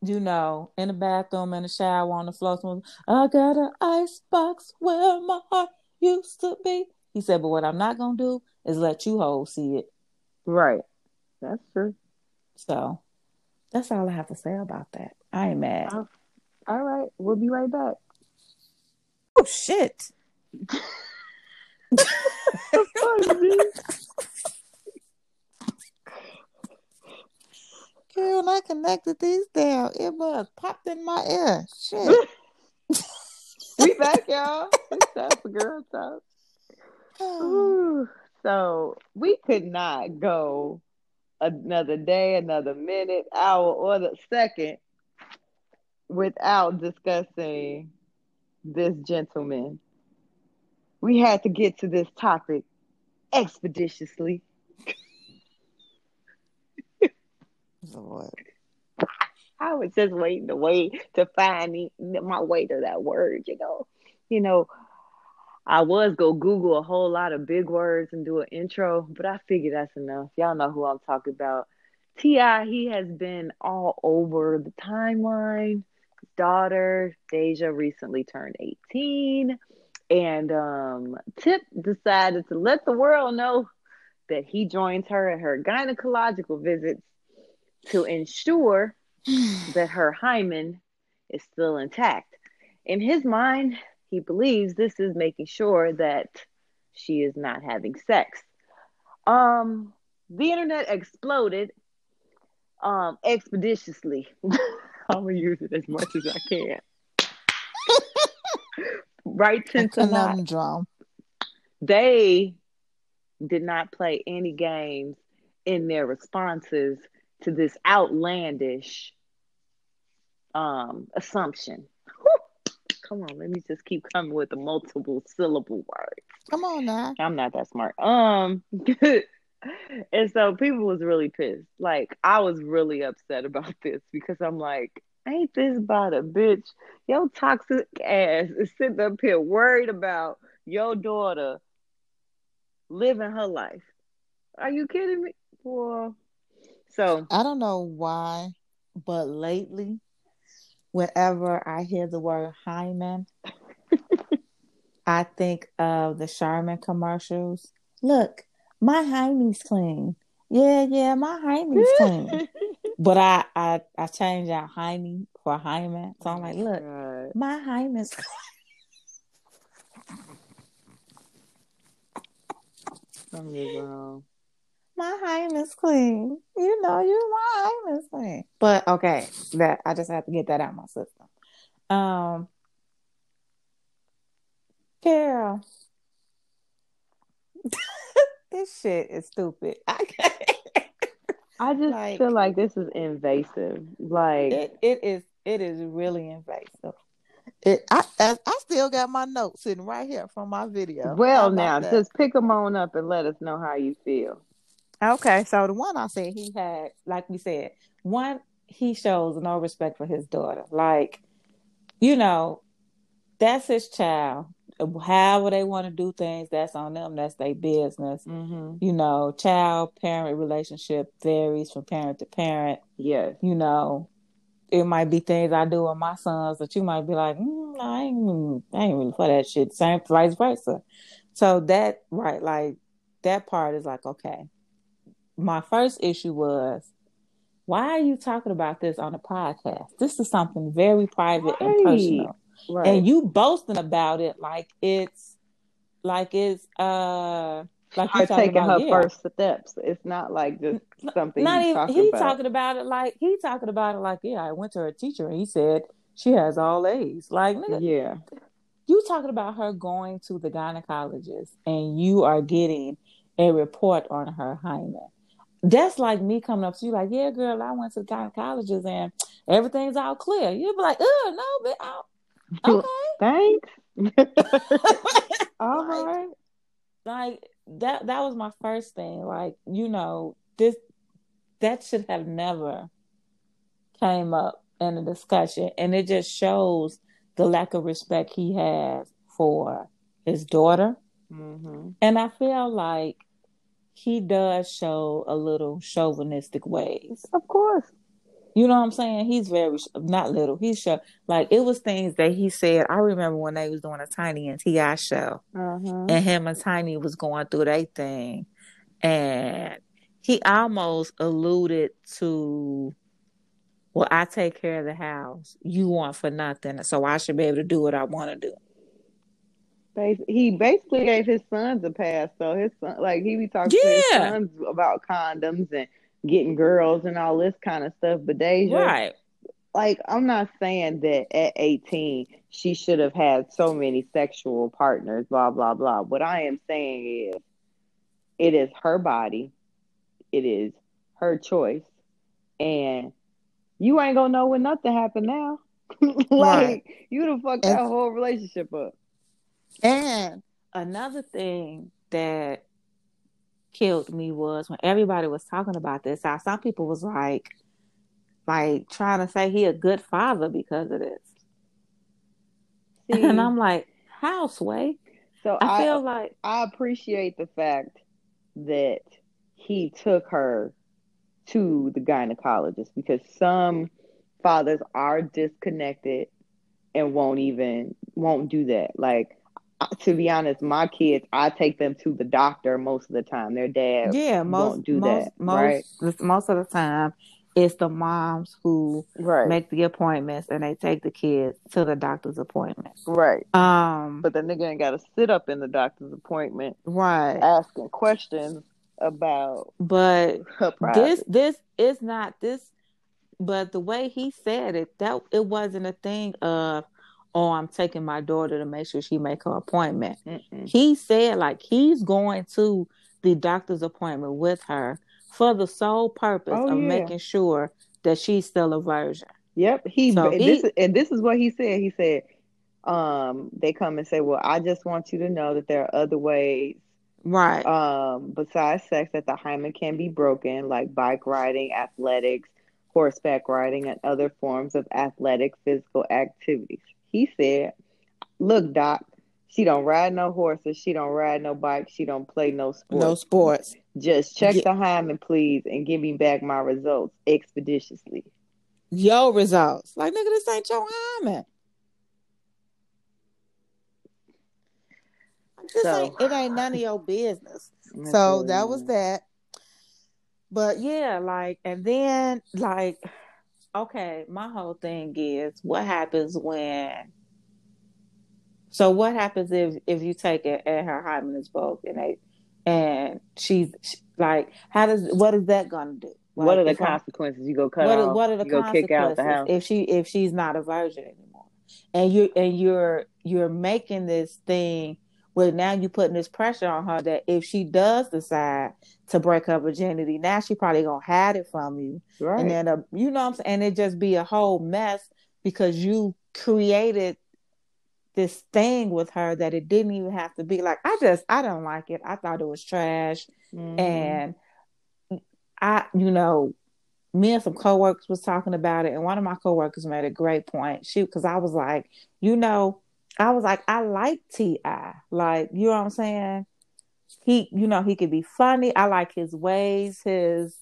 you know, in the bathroom in the shower on the floor. I got an ice box where my heart used to be. He said, but what I'm not gonna do is let you hoes see it. Right. That's true. So that's all I have to say about that. I ain't mad. Oh. All right. We'll be right back. Oh shit. Girl, I connected these down. It was popped in my ear. Shit. we back, y'all. It's time for girl talk. Ooh. So we could not go another day, another minute, hour, or the second without discussing this gentleman. We had to get to this topic expeditiously. Lord. I was just waiting to wait to find me, my way to that word, you know. You know, I was go Google a whole lot of big words and do an intro, but I figured that's enough. Y'all know who I'm talking about. T.I., he has been all over the timeline. Daughter, Deja, recently turned 18. And um, Tip decided to let the world know that he joins her at her gynecological visits to ensure that her hymen is still intact. In his mind, he believes this is making sure that she is not having sex. Um, the internet exploded um expeditiously. I'm gonna use it as much as I can. right since conundrum. They did not play any games in their responses to this outlandish um assumption. Come on, let me just keep coming with the multiple syllable words. Come on now. I'm not that smart. Um and so people was really pissed. Like I was really upset about this because I'm like, ain't this about a bitch? Your toxic ass is sitting up here worried about your daughter living her life. Are you kidding me? Boy. So I don't know why, but lately, whenever I hear the word hymen, I think of the Charmin commercials. Look, my hymen's clean. Yeah, yeah, my hymen's clean. but I, I I changed out hymen for hymen. So I'm like, look, God. my hymen's clean. My hymen's clean. You know, you my hymen's clean. But okay, that I just have to get that out of my system. Um, Carol, this shit is stupid. I. I just Like- feel like this is invasive. Like It it is it is really invasive. It I I, I still got my notes sitting right here from my video. Well now, that? just pick them on up and let us know how you feel. Okay, so the one I said he had, like we said, one he shows no respect for his daughter. Like, you know, that's his child. However they want to do things, that's on them. That's their business. Mm-hmm. You know, child parent relationship varies from parent to parent. Yeah. You know, it might be things I do with my sons that you might be like, mm, I ain't, I ain't really for that shit. Same vice versa. So that right, like that part is like okay. My first issue was, why are you talking about this on a podcast? This is something very private and personal, Right. and you boasting about it like it's, like it's, uh, like you her talking taking about her yeah. first steps. It's not like just something Not even talking he about. talking about it like he talking about it like yeah. I went to her teacher and he said she has all A's. Like nigga, yeah. you talking about her going to the gynecologist and you are getting a report on her hymen. That's like me coming up to you like, yeah, girl, I went to the gynecologist and everything's all clear. You'd be like, oh no, but oh, okay. Thanks. All Like, right. like that that was my first thing like you know this that should have never came up in a discussion and it just shows the lack of respect he has for his daughter Mm-hmm. and i feel like he does show a little chauvinistic ways Of course. you know what i'm saying he's very not little he's show like it was things that he said i remember when they was doing a tiny and T.I. show Uh-huh. and him and Tiny was going through their thing, and he almost alluded to, "Well, I take care of the house. You want for nothing, so I should be able to do what I want to do." Bas- He basically gave his sons a pass, though. His son, like he be talking to his sons about condoms and getting girls and all this kind of stuff. But Deja, Right? like I'm not saying that at 18 she should have had so many sexual partners, blah blah blah. What I am saying is, it is her body, it is her choice, and you ain't gonna know when nothing happened now. like right. you done fucked that whole relationship up. And another thing that killed me was when everybody was talking about this. How some people was like, like trying to say he a good father because of this. See, and I'm like, how sway? So I, I feel like I appreciate the fact that he took her to the gynecologist because some fathers are disconnected and won't even won't do that. Like to be honest, my kids, I take them to the doctor most of the time. Their dad, yeah, most won't do most, that. Most, right? most of the time, it's the moms who right. make the appointments and they take the kids to the doctor's appointment. Right. Um. But the nigga ain't got to sit up in the doctor's appointment, right? Asking questions about. But this, this is not this. But the way he said it, that it wasn't a thing of oh, I'm taking my daughter to make sure she make her appointment. Mm-mm. He said like he's going to the doctor's appointment with her for the sole purpose oh, of yeah. making sure that she's still a virgin. Yep. He, so and, he this, and this is what he said. He said, um, they come and say, Well, I just want you to know that there are other ways right um besides sex that the hymen can be broken like bike riding athletics horseback riding and other forms of athletic physical activities he said, "Look, doc, she don't ride no horses. She don't ride no bikes. She don't play no sports. No sports. Just check the hymen, please, and give me back my results expeditiously. Your results, like nigga, this ain't your hymen. This so, ain't, it ain't none of your business. So that was that. But yeah, like, and then like okay, my whole thing is what happens when. So what happens if if you take it and her hymen is broke and they and she's she, like, how does what is that gonna do? Like, what are the consequences? you go cut what, off. What are the consequences if she if she's not a virgin anymore? And you and you're you're making this thing where now you're putting this pressure on her that if she does decide to break her virginity, now she probably gonna hide it from you, right? And then uh, you know what I'm saying, and it just be a whole mess because you created this thing with her that it didn't even have to be. Like I just I don't like it. I thought it was trash, mm-hmm. and I you know me and some coworkers was talking about it, and one of my coworkers made a great point. She because I was like, you know I was like, I like T.I. Like, you know what I'm saying? He, you know, he could be funny. I like his ways, his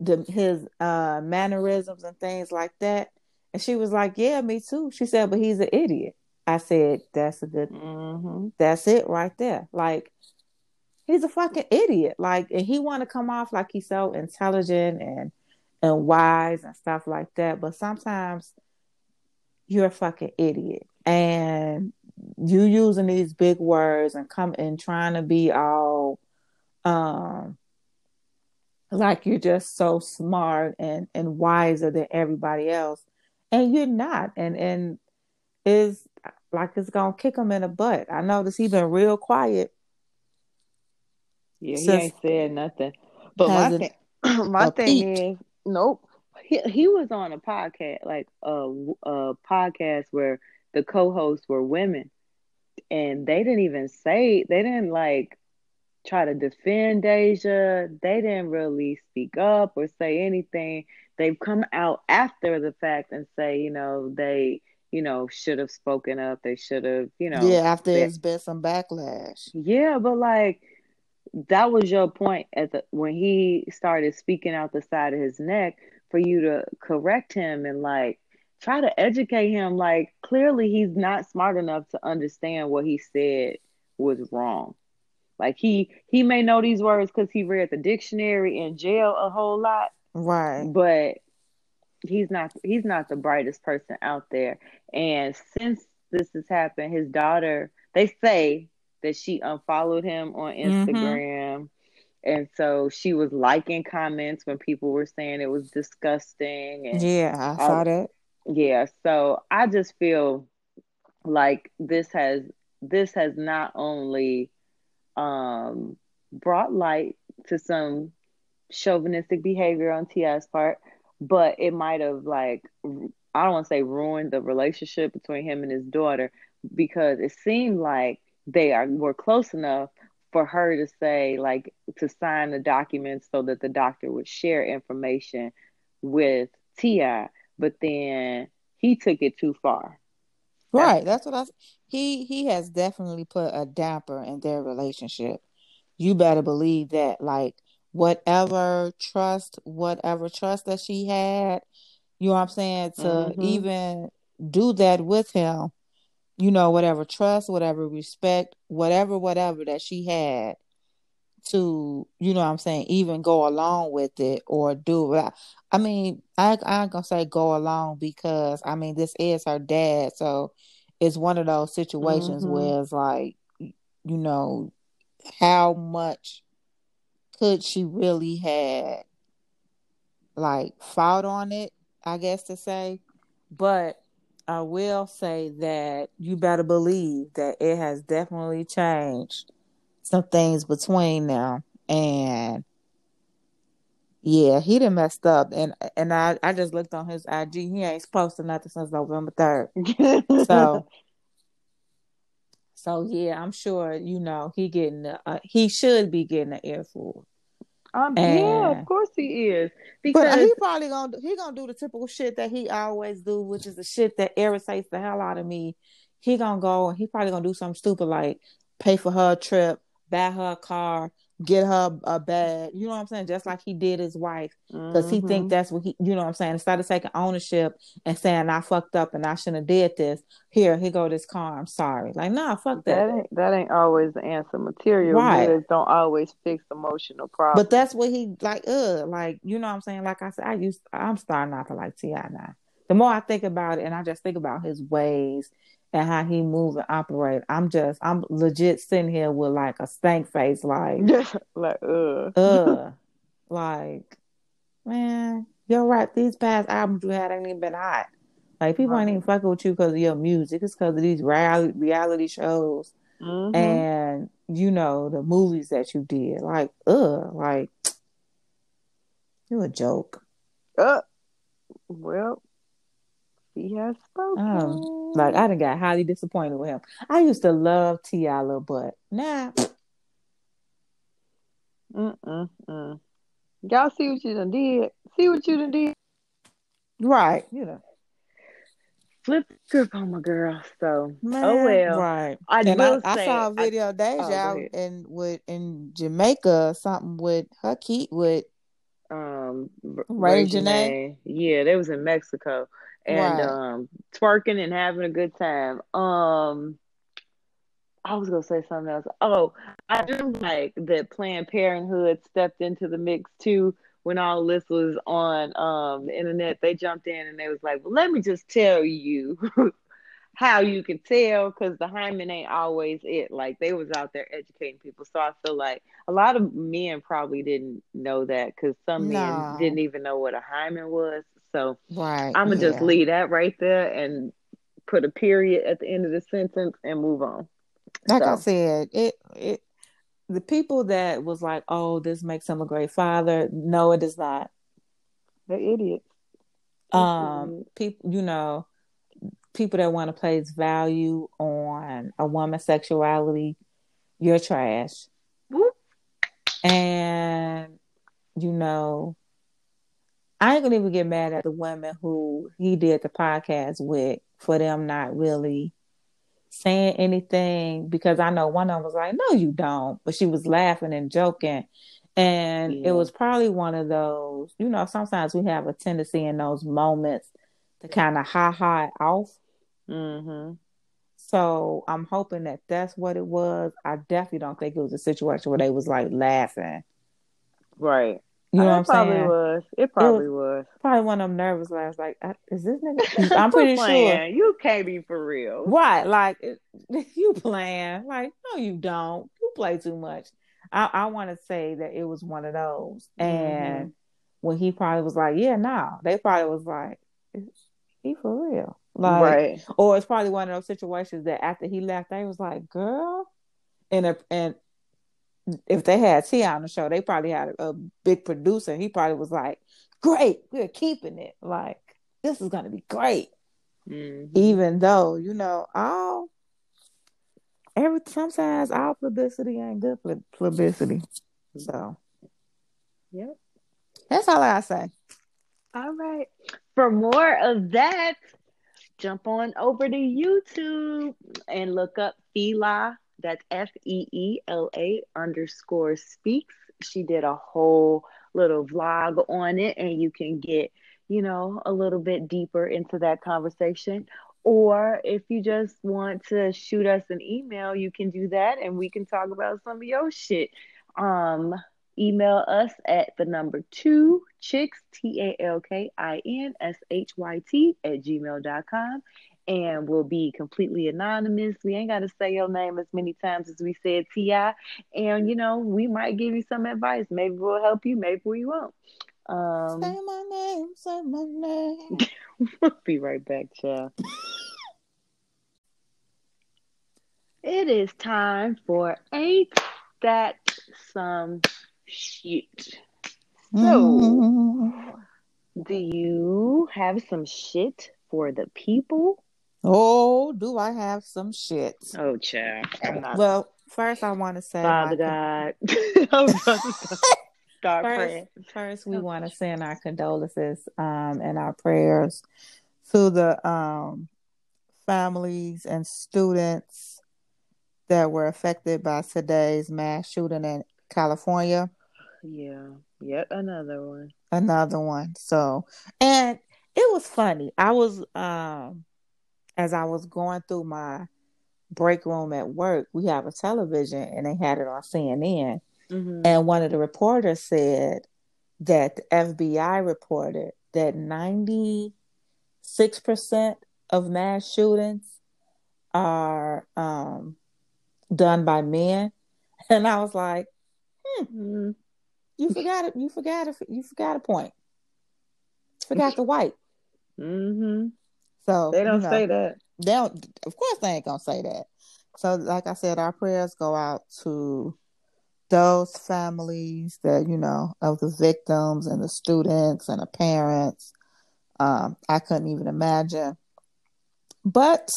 the his uh mannerisms and things like that. And she was like, Yeah, me too. She said, but he's an idiot. I said, That's a good mm-hmm. that's it right there. Like he's a fucking idiot. Like and he wanna come off like he's so intelligent and and wise and stuff like that. But sometimes you're a fucking idiot and you using these big words and come and trying to be all um like you're just so smart and and wiser than everybody else. And you're not. And and is like it's gonna kick him in the butt. I noticed he been real quiet yeah he ain't said nothing. But my thing my thing is nope. He, he was on a podcast like a, a podcast where the co-hosts were women and they didn't even say they didn't like try to defend Deja. They didn't really speak up or say anything. They've come out after the fact and say, you know, they, you know, should have spoken up. They should have, you know. Yeah, after they, there's been some backlash. Yeah, but like that was your point at the when he started speaking out the side of his neck for you to correct him and like try to educate him. Like clearly he's not smart enough to understand what he said was wrong. Like he he may know these words because he read the dictionary in jail a whole lot. Right. But he's not he's not the brightest person out there. And since this has happened, his daughter, they say that she unfollowed him on mm-hmm. Instagram. Mm-hmm. And so she was liking comments when people were saying it was disgusting. And yeah, I saw that yeah so i just feel like this has this has not only um brought light to some chauvinistic behavior on T.I.'s part, but it might have like I don't want to say ruined the relationship between him and his daughter because it seemed like they are were close enough for her to say like to sign the documents so that the doctor would share information with T.I., but then he took it too far. Right. That's, that's what I he he has definitely put a damper in their relationship. You better believe that like whatever trust, whatever trust that she had, you know what I'm saying, to mm-hmm. even do that with him, you know, whatever trust, whatever respect, whatever, whatever that she had to, you know what I'm saying, even go along with it or do it. I mean, I, i'm gonna say go along because I mean this is her dad, so it's one of those situations mm-hmm. where it's like, you know, how much could she really had like fought on it, I guess to say. But I will say that you better believe that it has definitely changed some things between them. And yeah, he done messed up. And and I, I just looked on his IG. He ain't posted nothing since November 3rd. so so yeah, I'm sure you know he getting uh, he should be getting an earful. Um, and, yeah, of course he is. Because but he probably gonna he gonna do the typical shit that he always do, which is the shit that irritates the hell out of me. He gonna go and he probably gonna do something stupid like pay for her trip, buy her a car, get her a bag. You know what I'm saying? Just like he did his wife, because mm-hmm. he think mm-hmm. that's what he. You know what I'm saying? Instead of taking ownership and saying I fucked up and I shouldn't have did this. Here, here go this car. I'm sorry. Like, nah, fuck that. That ain't, that ain't always the answer. Material right. don't always fix emotional problems. But that's what he like. Uh, like you know what I'm saying? Like I said, I used. I'm starting not to like T.I. now. The more I think about it, and I just think about his ways and how he move and operate. I'm just I'm legit sitting here with like a stank face, like like uh uh like man, you're right. These past albums you had ain't even been hot. Like people right. ain't even fucking with you because of your music. It's because of these reality reality shows mm-hmm. and you know the movies that you did. Like uh, like you a joke. Uh, well, he has spoken. Oh, like I done got highly disappointed with him. I used to love T.I. little butt. Nah. Mm-mm-mm. Y'all see what you done did. See what you done did. Right, you know. Flip the script on my girl. So Man, oh well. Right. I and I, I, saw a video of Deja oh, out in with in Jamaica something with her key with um Reginae. Yeah, they was in Mexico and right. um twerking and having a good time. Um I was gonna say something else. Oh, I do like that Planned Parenthood stepped into the mix too when all this was on um the internet. They jumped in and they was like, "Well, let me just tell you how you can tell because the hymen ain't always it. Like they was out there educating people. So I feel like a lot of men probably didn't know that because some no. men didn't even know what a hymen was. So right, I'm gonna yeah. just leave that right there and put a period at the end of the sentence and move on. Like so. I said, it it the people that was like, "Oh, this makes him a great father." No, it does not. They're idiots. Um, people, you know, people that want to place value on a woman's sexuality, you're trash. Whoop. And you know, I ain't gonna even get mad at the women who he did the podcast with for them not really saying anything because I know one of them was like, "No, you don't," but she was laughing and joking, and yeah. it was probably one of those. You know, sometimes we have a tendency in those moments to kind of ha ha off. Mm-hmm. So I'm hoping that that's what it was. I definitely don't think it was a situation where they was like laughing. Right. You know what I'm probably saying? Was. It probably it was, was, Probably one of them nervous laughs. Like, is this nigga? I'm pretty sure you can't be for real. Right? Like, you playing? Like, no, you don't. You play too much. I, I want to say that it was one of those. Mm-hmm. And when he probably was like, "Yeah, no," nah. they probably was like, "Is he for real?" Like, right? Or it's probably one of those situations that after he left, they was like, "Girl," and a, and if they had T on the show, they probably had a, a big producer. He probably was like, "Great, we're keeping it. Like this is gonna be great." Mhm. Even though you know all every sometimes all publicity ain't good pub- publicity. So Yep. that's all I say. All right. For more of that, jump on over to YouTube and look up Feela. That's F E E L A underscore speaks. She did a whole little vlog on it, and you can get, you know, a little bit deeper into that conversation. Or if you just want to shoot us an email, you can do that, and we can talk about some of your shit. Um, email us at the number two chicks t-a-l-k-i-n-s-h-y-t at gmail.com and we'll be completely anonymous we ain't got to say your name as many times as we said T.I. and you know we might give you some advice maybe we'll help you maybe we won't Say um my name, say my name. we'll be right back child it is time for ain't that some shit so Mm. Do you have some shit for the people? Oh, do I have some shit? Oh, child. Well, first I want to say Father God. I was about to start First, praying. first we want to send our condolences um, and our prayers to the um, families and students that were affected by today's mass shooting in California. Yeah. Yet another one. Another one. So, and it was funny. I was um, as I was going through my break room at work. We have a television, and they had it on CNN. Mm-hmm. And one of the reporters said that the FBI reported that 96% of mass shootings are um, done by men. And I was like, Mm-hmm. you forgot it. You forgot it. You forgot a point. Forgot the white. Mm-hmm. So They don't you know, say that. They don't, of course, they ain't gonna say that. So, like I said, our prayers go out to those families that you know of the victims and the students and the parents. Um, I couldn't even imagine. But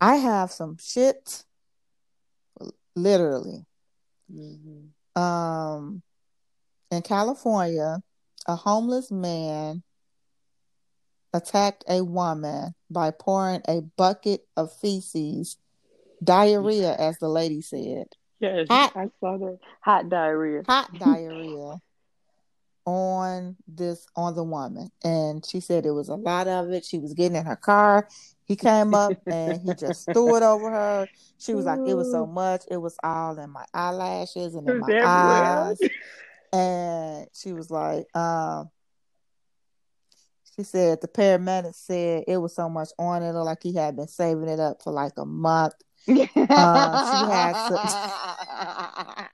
I have some shit, literally. Mm-hmm. Um, in California, a homeless man attacked a woman by pouring a bucket of feces, diarrhea, as the lady said, Yes, Hot. I saw that. Hot diarrhea. hot diarrhea on this on the woman, and she said it was a lot of it. She was getting in her car. He came up and he just threw it over her. She was like, "It was so much. It was all in my eyelashes and in my everywhere. eyes." And she was like, um, she said the paramedics said it was so much on it, like he had been saving it up for like a month. had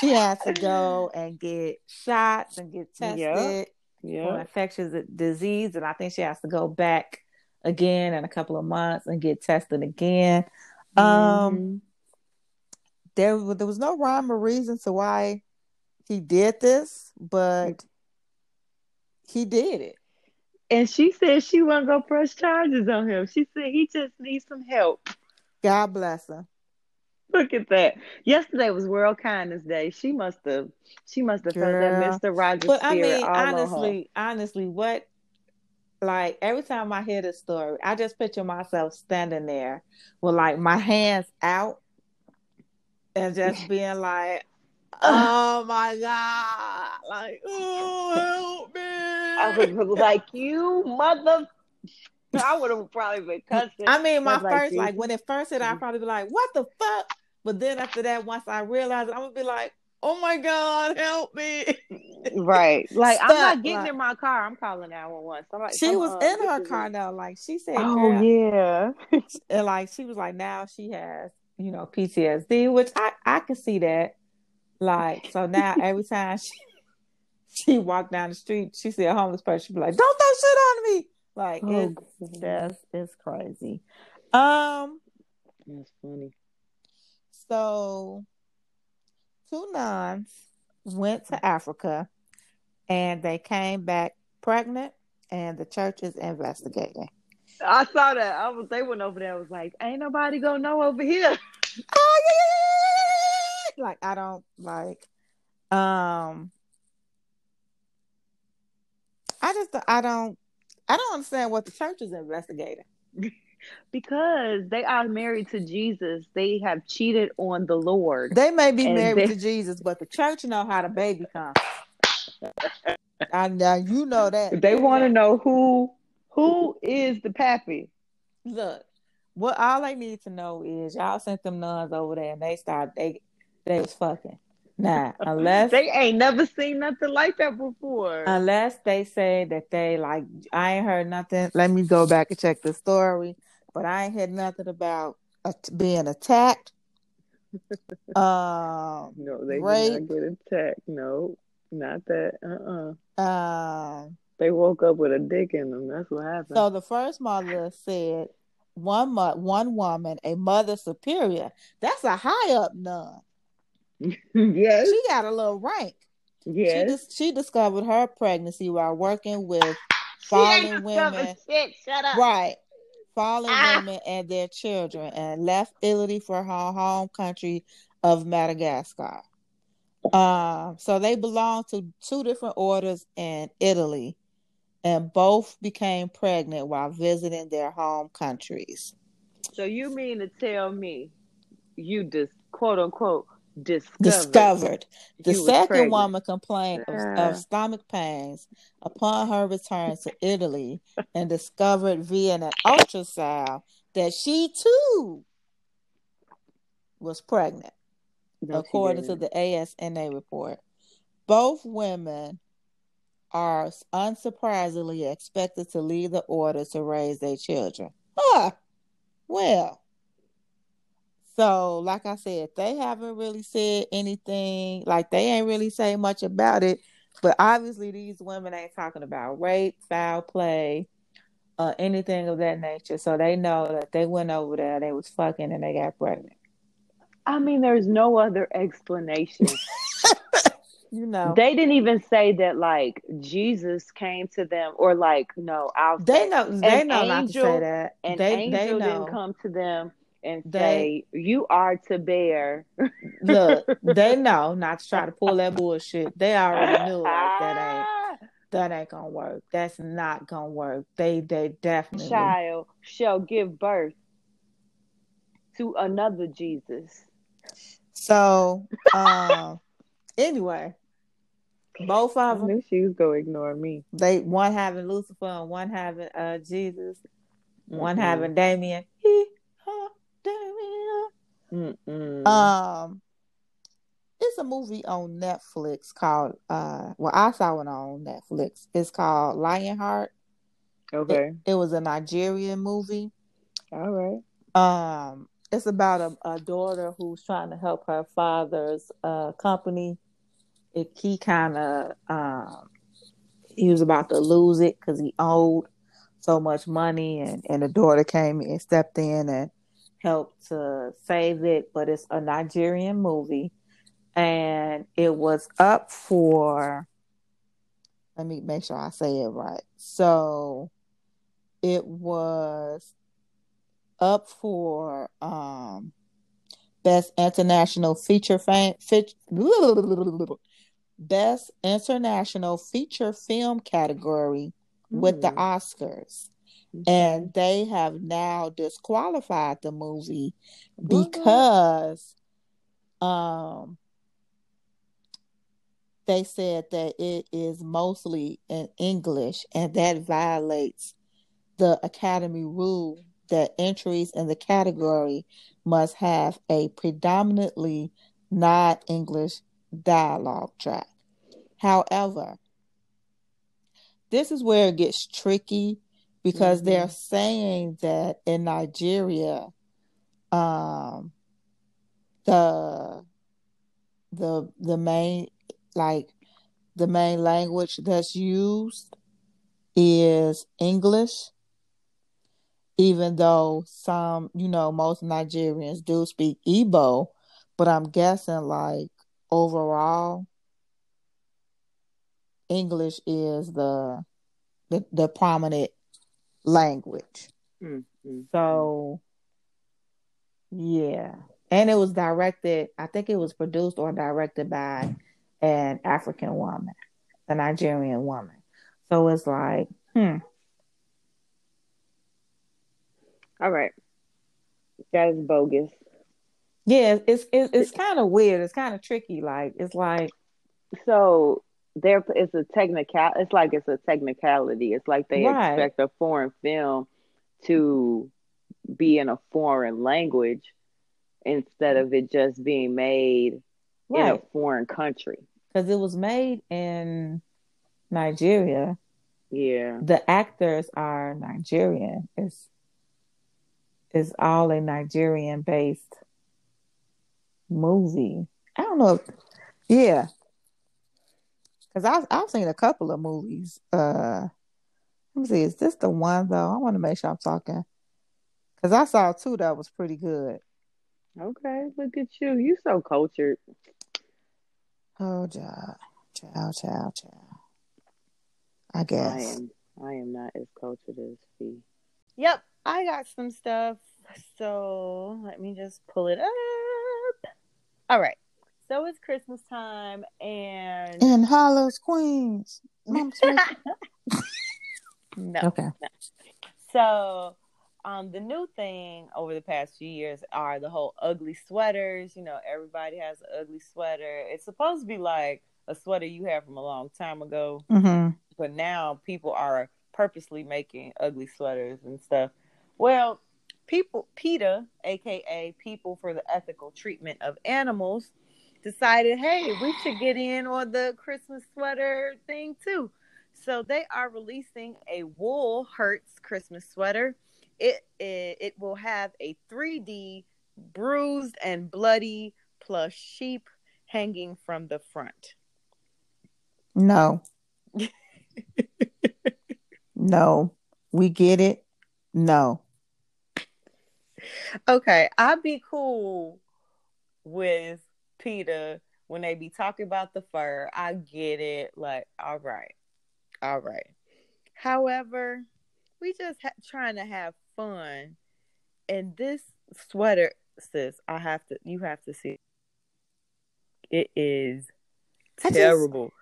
She had to go and get shots and get tested Yep. for infectious disease, and I think she has to go back again in a couple of months and get tested again. Um, Mhm. there there was no rhyme or reason to why he did this, but he did it. And she said she wasn't gonna press charges on him. She said he just needs some help. God bless him. Look at that. Yesterday was World Kindness Day. She must have she must have felt that Mr. Rogers But I mean, honestly, honestly, what like every time I hear this story, I just picture myself standing there with like my hands out and just being like, "Oh my god!" Like, "Oh, help me!" I was like, you mother I would have probably been cussing. I mean, my like first, you. like when it first hit, I'd probably be like, "What the fuck?" But then after that, once I realized it, I'm gonna be like, "Oh my god, help me!" right. Like I'm not getting like- in my car. I'm calling 911. Somebody She was uh, in her car though, like she said, Oh "Girl," yeah. and like she was like, now she has, you know, PTSD, which I I can see that. Like, so now every time she she walked down the street, she see a homeless person, she be like, "Don't throw shit on me!" Like Oh, it's God. just it's crazy. Um, That's funny. so two nuns went to Africa and they came back pregnant, and the church is investigating. I saw that. I was they went over there. I was like, ain't nobody gonna know over here. Oh yeah, like I don't like. Um, I just I don't I don't understand what the church is investigating. because they are married to Jesus. They have cheated on the Lord. They may be married they... to Jesus, but the church know how the baby comes. I now you know that they want to know who who is the pappy. Look, what all they need to know is y'all sent them nuns over there and they start they they was fucking. Nah, unless they ain't never seen nothing like that before. Unless they say that they like I ain't heard nothing. Let me go back and check the story, but I ain't heard nothing about uh, being attacked. um, no, they rape. did not get attacked. No, not that. Uh uh-uh. uh. They woke up with a dick in them. That's what happened. So the first mother said one mo- one woman, a mother superior. That's a high up nun. yes. She got a little rank. Yes. She, dis- she discovered her pregnancy while working with fallen women. Shit. Shut up. Right. Fallen ah. women and their children and left Italy for her home country of Madagascar. Um, so they belong to two different orders in Italy and both became pregnant while visiting their home countries. So you mean to tell me you just quote unquote discovered, discovered. the second woman complained of, of, stomach pains upon her return to Italy and discovered via an ultrasound that she too was pregnant, no, according to the ASNA report. Both women are unsurprisingly expected to leave the order to raise their children. Ah, well. So, like I said, they haven't really said anything, like they ain't really say much about it. But obviously, these women ain't talking about rape, foul play, uh, anything of that nature. So they know that they went over there, they was fucking, and they got pregnant. I mean, there's no other explanation you know they didn't even say that like jesus came to them or like no I'll they know they know angel, not to say that an they, angel they didn't come to them and they, say you are to bear look they know not to try to pull that bullshit they already knew like that ain't that ain't gonna work that's not gonna work they they definitely child shall give birth to another jesus so um anyway both of them. I she was gonna ignore me. They one having Lucifer and one having uh Jesus, mm one having Damien. Damien. Um, it's a movie on Netflix called uh. Well, I saw it on Netflix. It's called Lionheart. Okay. It, it was a Nigerian movie. All right. Um, it's about a, a daughter who's trying to help her father's uh company it, he kind of um, he was about to lose it because he owed so much money, and and the daughter came and stepped in and helped to save it. But it's a Nigerian movie, and it was up for. Let me make sure I say it right. So, it was up for um best international feature fan, feature, Best International Feature Film category mm. with the hmm. Oscars. And they have now disqualified the movie because um they said that it is mostly in English and that violates the Academy rule that entries in the category must have a predominantly non English dialogue track. However, this is where it gets tricky because mm-hmm. they're saying that in Nigeria, um, the the the main like the main language that's used is English, even though some, you know, most Nigerians do speak Igbo, but I'm guessing like overall, English is the the, the prominent language. Mm-hmm. So, yeah. And it was directed, I think it was produced or directed by an African woman, a Nigerian woman. So it's like, hmm. All right. That is bogus. Yeah, it's it's, it's kind of weird. It's kind of tricky. Like it's like so there it's a technical it's like it's a technicality. It's like they Right. expect a foreign film to be in a foreign language instead of it just being made in a foreign country. because it was made in Nigeria. Yeah. The actors are Nigerian. It's it's all a Nigerian based movie. I don't know. If, yeah, because I've I've seen a couple of movies. Uh, let me see. Is this the one though? I want to make sure I'm talking because I saw two that was pretty good. Okay, look at you. You so cultured. Oh, child, child, child, child. I guess I guess. am I am not as cultured as Fee. Yep, I got some stuff. So let me just pull it up. All right. So it's Christmas time and In Hollis, Queens. Mama Smith. no. okay. So, um, the new thing over the past few years are the whole ugly sweaters. You know, everybody has an ugly sweater. It's supposed to be like a sweater you had from a long time ago, Mm-hmm. but now people are purposely making ugly sweaters and stuff. Well, people, PETA, aka People for the Ethical Treatment of Animals, decided, hey, we should get in on the Christmas sweater thing too. So they are releasing a wool hurts Christmas sweater. It, it it will have a 3D bruised and bloody plush sheep hanging from the front. No. no. We get it. No. Okay, I'd be cool with PETA when they be talking about the fur. I get it. Like, all right, all right. However, we just ha- trying to have fun, and this sweater, sis, I have to. You have to see. It is I just- terrible.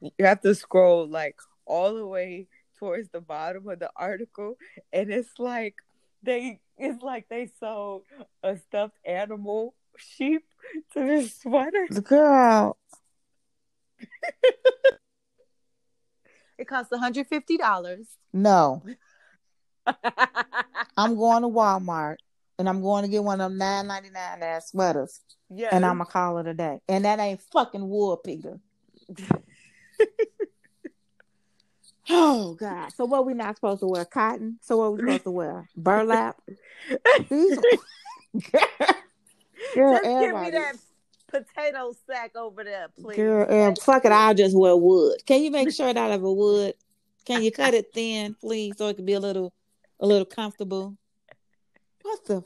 You have to scroll like all the way towards the bottom of the article, and it's like they it's like they sold a stuffed animal sheep to this sweater. The girl. It costs $150. No. I'm going to Walmart and I'm going to get one of them nine ninety nine ass sweaters yeah. and I'm gonna call it a day. And that ain't fucking wool, Peter. oh God. So what we not supposed to wear? Cotton? So what we supposed to wear? Burlap? These Girl, Just give me that potato sack over there, please. Girl, um, fuck it, I'll just wear wood. Can you make sure out of a wood? Can you cut it thin, please, so it can be a little, a little comfortable? What the?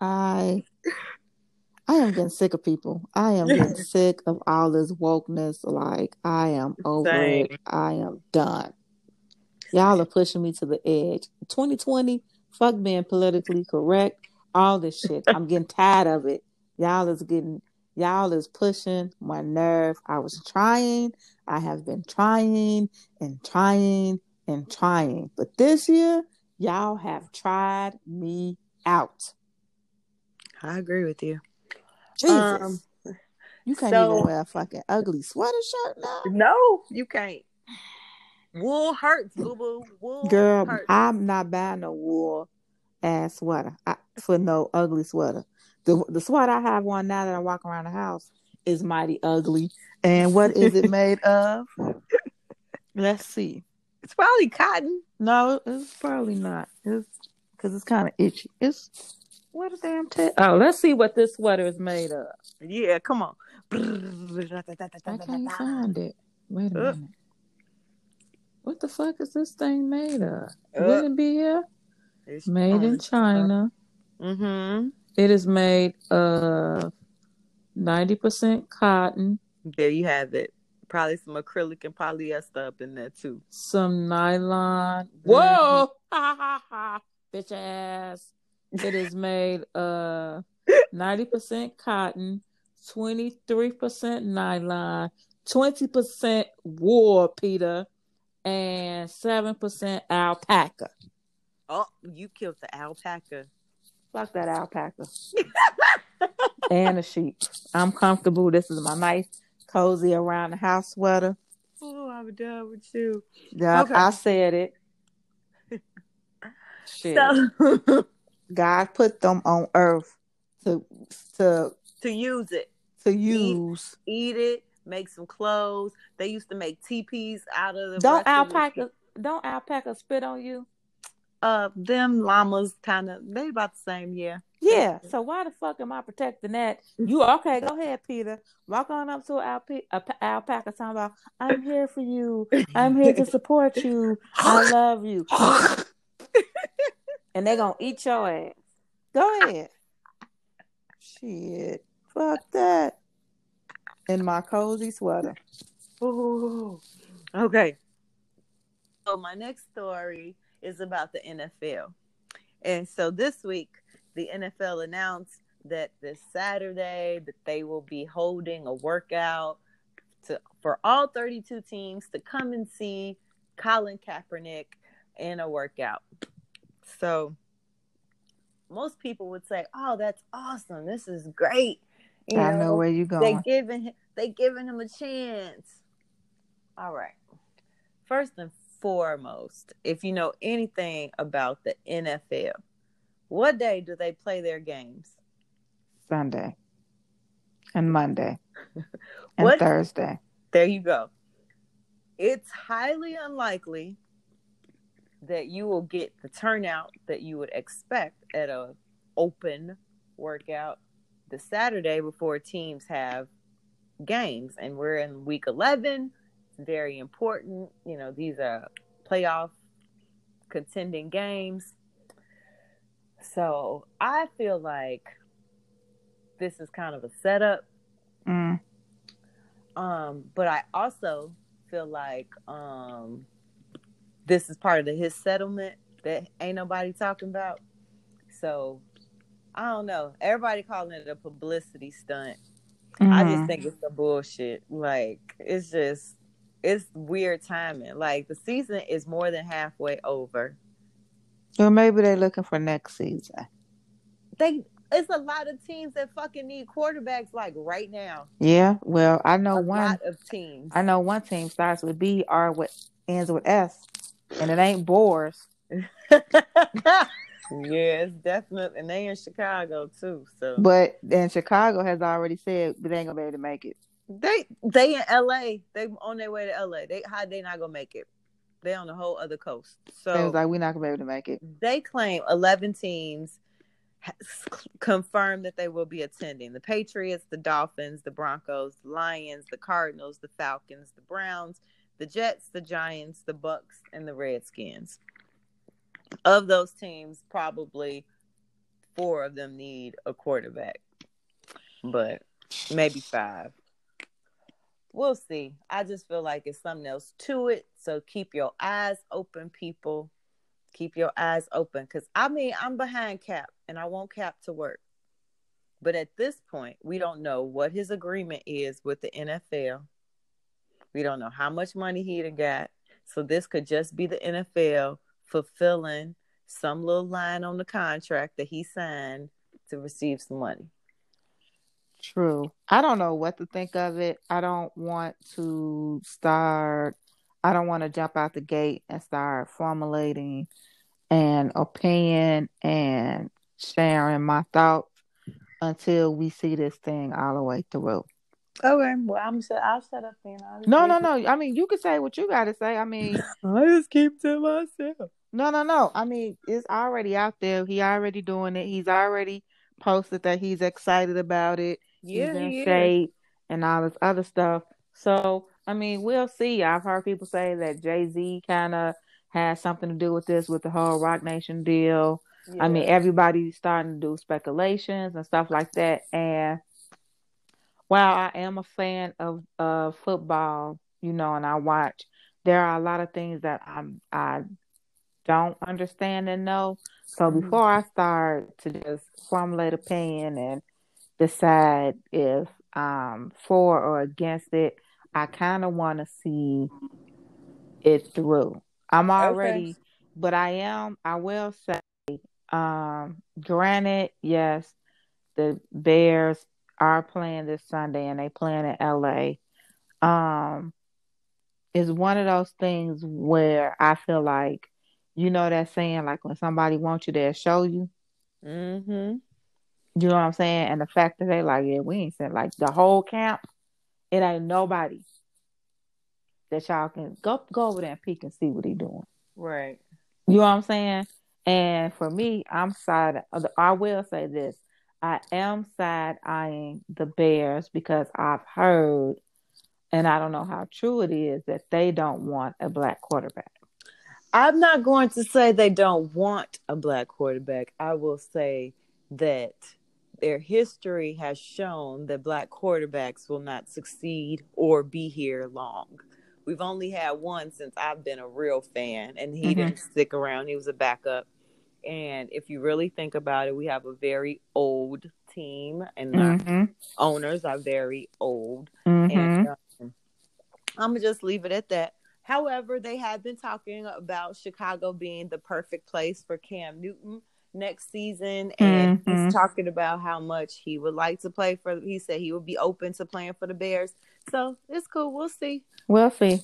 I, I am getting sick of people. I am getting sick of all this wokeness. Like I am over Same. it. I am done. Y'all are pushing me to the edge. 2020, fuck being politically correct. All this shit. I'm getting tired of it. Y'all is getting y'all is pushing my nerve. I was trying. I have been trying and trying and trying. But this year, y'all have tried me out. I agree with you. Jesus. Um, you can't so- even wear a fucking ugly sweater shirt now. No, you can't. Wool hurts, boo boo. Wool Girl, hurts. I'm not buying no wool ass sweater I, for no ugly sweater. The the sweater I have on now that I walk around the house is mighty ugly. And what is it made of? Let's see. It's probably cotton. No, it's probably not. It's because it's kind of itchy. It's what a damn Oh, let's see what this sweater is made of. Yeah, come on. I can't find it. Wait a Uh. minute. What the fuck is this thing made of? Uh. Will it be here? It's Made in China. Mm-hmm. It is made of Ninety percent cotton. There you have it. Probably some acrylic and polyester up in there too. Some nylon. Whoa! Ha ha ha! Bitch ass. It is made of ninety percent cotton, twenty three percent nylon, twenty percent wool, Peter, and seven percent alpaca. Oh, you killed the alpaca. Fuck that alpaca. and a sheep. I'm comfortable. This is my nice, cozy around the house sweater. Oh, I'm done with you. Yeah, Okay. I said it. Shit. So God put them on earth to to to use it, to use. eat it, make some clothes. They used to make teepees out of the Don't rest of the- alpaca don't alpaca spit on you? Uh, them llamas kind of they about the same, yeah. Yeah. So why the fuck am I protecting that? You okay? Go ahead, Peter. Walk on up to an alpa- a alpaca, talking about I'm here for you. I'm here to support you. I love you. and they gonna eat your ass. Go ahead. Shit. Fuck that. In my cozy sweater. Ooh. Okay. So my next story is about the NFL. And so this week the NFL announced that this Saturday that they will be holding a workout to for all 32 teams to come and see Colin Kaepernick in a workout. So most people would say, "Oh, that's awesome. This is great." You I know where you going. they giving him they giving him a chance. All right. First and foremost, if you know anything about the NFL, what day do they play their games? Sunday and Monday and What? Thursday. There you go. It's highly unlikely that you will get the turnout that you would expect at a open workout the Saturday before teams have games and we're in week 11 it's very important you know these are playoff contending games so i feel like this is kind of a setup Mm. um, but I also feel like um, this is part of the, his settlement that ain't nobody talking about. So I don't know. Everybody calling it a publicity stunt. I just Mhm. think it's some bullshit. Like it's just it's weird timing. Like the season is more than halfway over. Well, maybe they're looking for next season. They it's a lot of teams that fucking need quarterbacks like right now. Yeah. Well, I know a one. lot of teams. I know one team starts with B, R with ends with S, and it ain't Boars. yeah, it's definitely, and they in Chicago too. So But then Chicago has already said they ain't gonna be able to make it. They they in L.A. They on their way to L.A. They how they not gonna make it? They on the whole other coast. So was like we're not gonna be able to make it. they claim eleven teams confirmed that they will be attending. The Patriots, the Dolphins, the Broncos, the Lions, the Cardinals, the Falcons, the Browns, the Jets, the Giants, the Bucs, and the Redskins. Of those teams, probably four of them need a quarterback, but maybe five. We'll see. I just feel like it's something else to it. So keep your eyes open, people. Keep your eyes open. Because I mean, I'm behind Cap and I want Cap to work. But at this point, we don't know what his agreement is with the NFL. We don't know how much money he done got. So this could just be the NFL fulfilling some little line on the contract that he signed to receive some money. True. I don't know what to think of it. I don't want to start. I don't want to jump out the gate and start formulating an opinion and sharing my thoughts until we see this thing all the way through. Okay, well, I'm set. I'll set up then. No, no, no. I mean, you can say what you got to say. I mean, I just keep to myself. no, no, no. I mean, it's already out there. He already doing it. He's already posted that he's excited about it. Yeah, he's in he shape and all this other stuff. So, I mean, we'll see. I've heard people say that Jay Z kind of has something to do with this, with the whole Roc Nation deal. I mean, everybody's starting to do speculations and stuff like that. And while I am a fan of uh football, you know, and I watch, there are a lot of things that I'm I don't understand and know. So Mhm. before I start to just formulate opinion and decide if I'm for or against it, I kind of want to see it through. I'm Okay. already, but I am. I will say, um, granted, yes, the Bears are playing this Sunday and they playing in LA. Um, it's one of those things where I feel like, you know, that saying like when somebody wants you, they'll show you. Mm-hmm. You know what I'm saying? And the fact that they like, yeah, we ain't sent like the whole camp. It ain't nobody that y'all can go go over there and peek and see what he doing. Right. You know what I'm saying? And for me, I'm side. I will say this: I am side eyeing the Bears because I've heard, and I don't know how true it is, that they don't want a black quarterback. I'm not going to say they don't want a black quarterback. I will say that their history has shown that black quarterbacks will not succeed or be here long. We've only had one since I've been a real fan, and he Mhm. didn't stick around. He was a backup. And if you really think about it, we have a very old team, and our Mm-hmm. owners are very old. Mm-hmm. And um, I'm gonna just leave it at that. However, they have been talking about Chicago being the perfect place for Cam Newton next season, and Mhm. he's talking about how much he would like to play for. He said he would be open to playing for the Bears. So it's cool. We'll see. We'll see.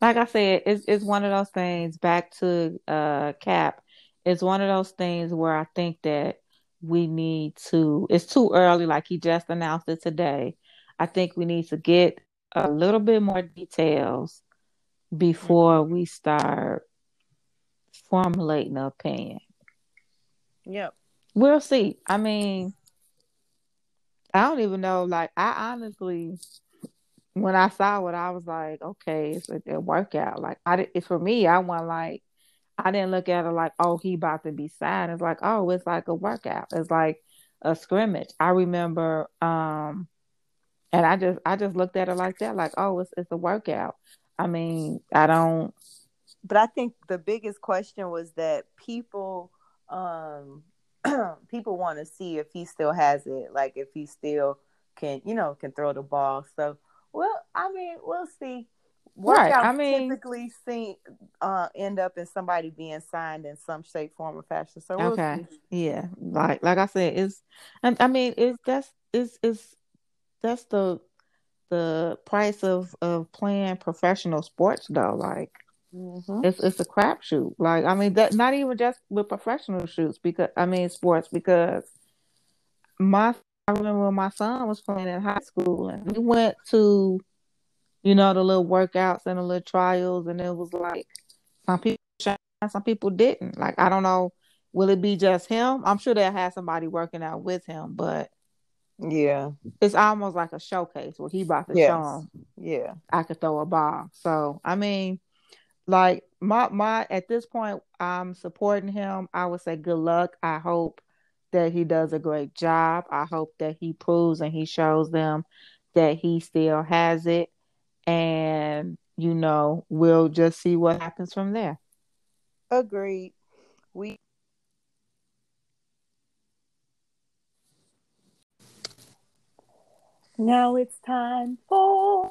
Like I said, it's it's one of those things. Back to uh Cap, it's one of those things where I think that we need to. It's too early. Like he just announced it today. I think we need to get a little bit more details before we start formulating an opinion. Yep. We'll see. I mean, I don't even know. Like, I honestly, when I saw it, I was like, okay, it's a, a workout. Like, I did, it's for me. I want like, I didn't look at it like, oh, he about to be signed. It's like, oh, it's like a workout. It's like a scrimmage. I remember, um, and I just, I just looked at it like that, like, oh, it's it's a workout. I mean, I don't. But I think the biggest question was that people um people want to see if he still has it, like if he still can, you know, can throw the ball. So, well, I mean, we'll see. Right, Workouts I mean- typically see uh end up in somebody being signed in some shape, form, or fashion. So we'll Okay. see. Yeah, like like I said, it's and I mean it's that's it's it's that's the the price of of playing professional sports though. Like Mhm. it's it's a crapshoot. Like I mean that not even just with professional shoots because I mean sports because my I remember when my son was playing in high school and we went to you know the little workouts and the little trials and it was like some people some people didn't. Like I don't know, will it be just him? I'm sure they'll have somebody working out with him, but Yeah. it's almost like a showcase where he about to Yes. show him Yeah. I could throw a ball. So I mean, like my my at this point, I'm supporting him. I would say good luck. I hope that he does a great job. I hope that he proves and he shows them that he still has it. And you know, we'll just see what happens from there. Agreed. We now it's time for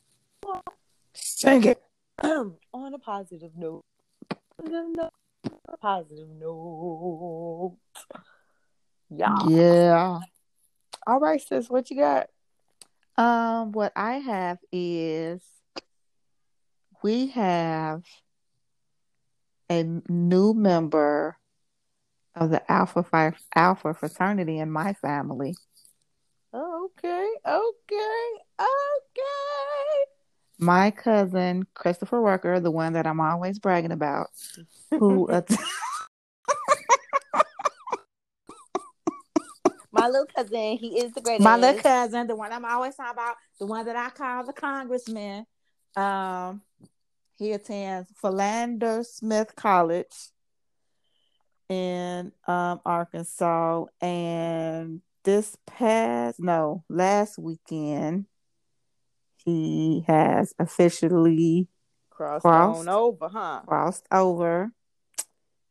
Sing it. on a positive note. A positive note. Yeah. Yeah. All right, sis. What you got? Um, what I have is we have a new member of the Alpha Phi Alpha fraternity in my family. Okay. Okay. Okay. My cousin Christopher Rucker, the one that I'm always bragging about, who att- My little cousin, he is the greatest. my little cousin, the one I'm always talking about, the one that I call the congressman. Um, he attends Philander Smith College in um, Arkansas, and this past no last weekend, he has officially Crossed, Crossed. over, huh? crossed over,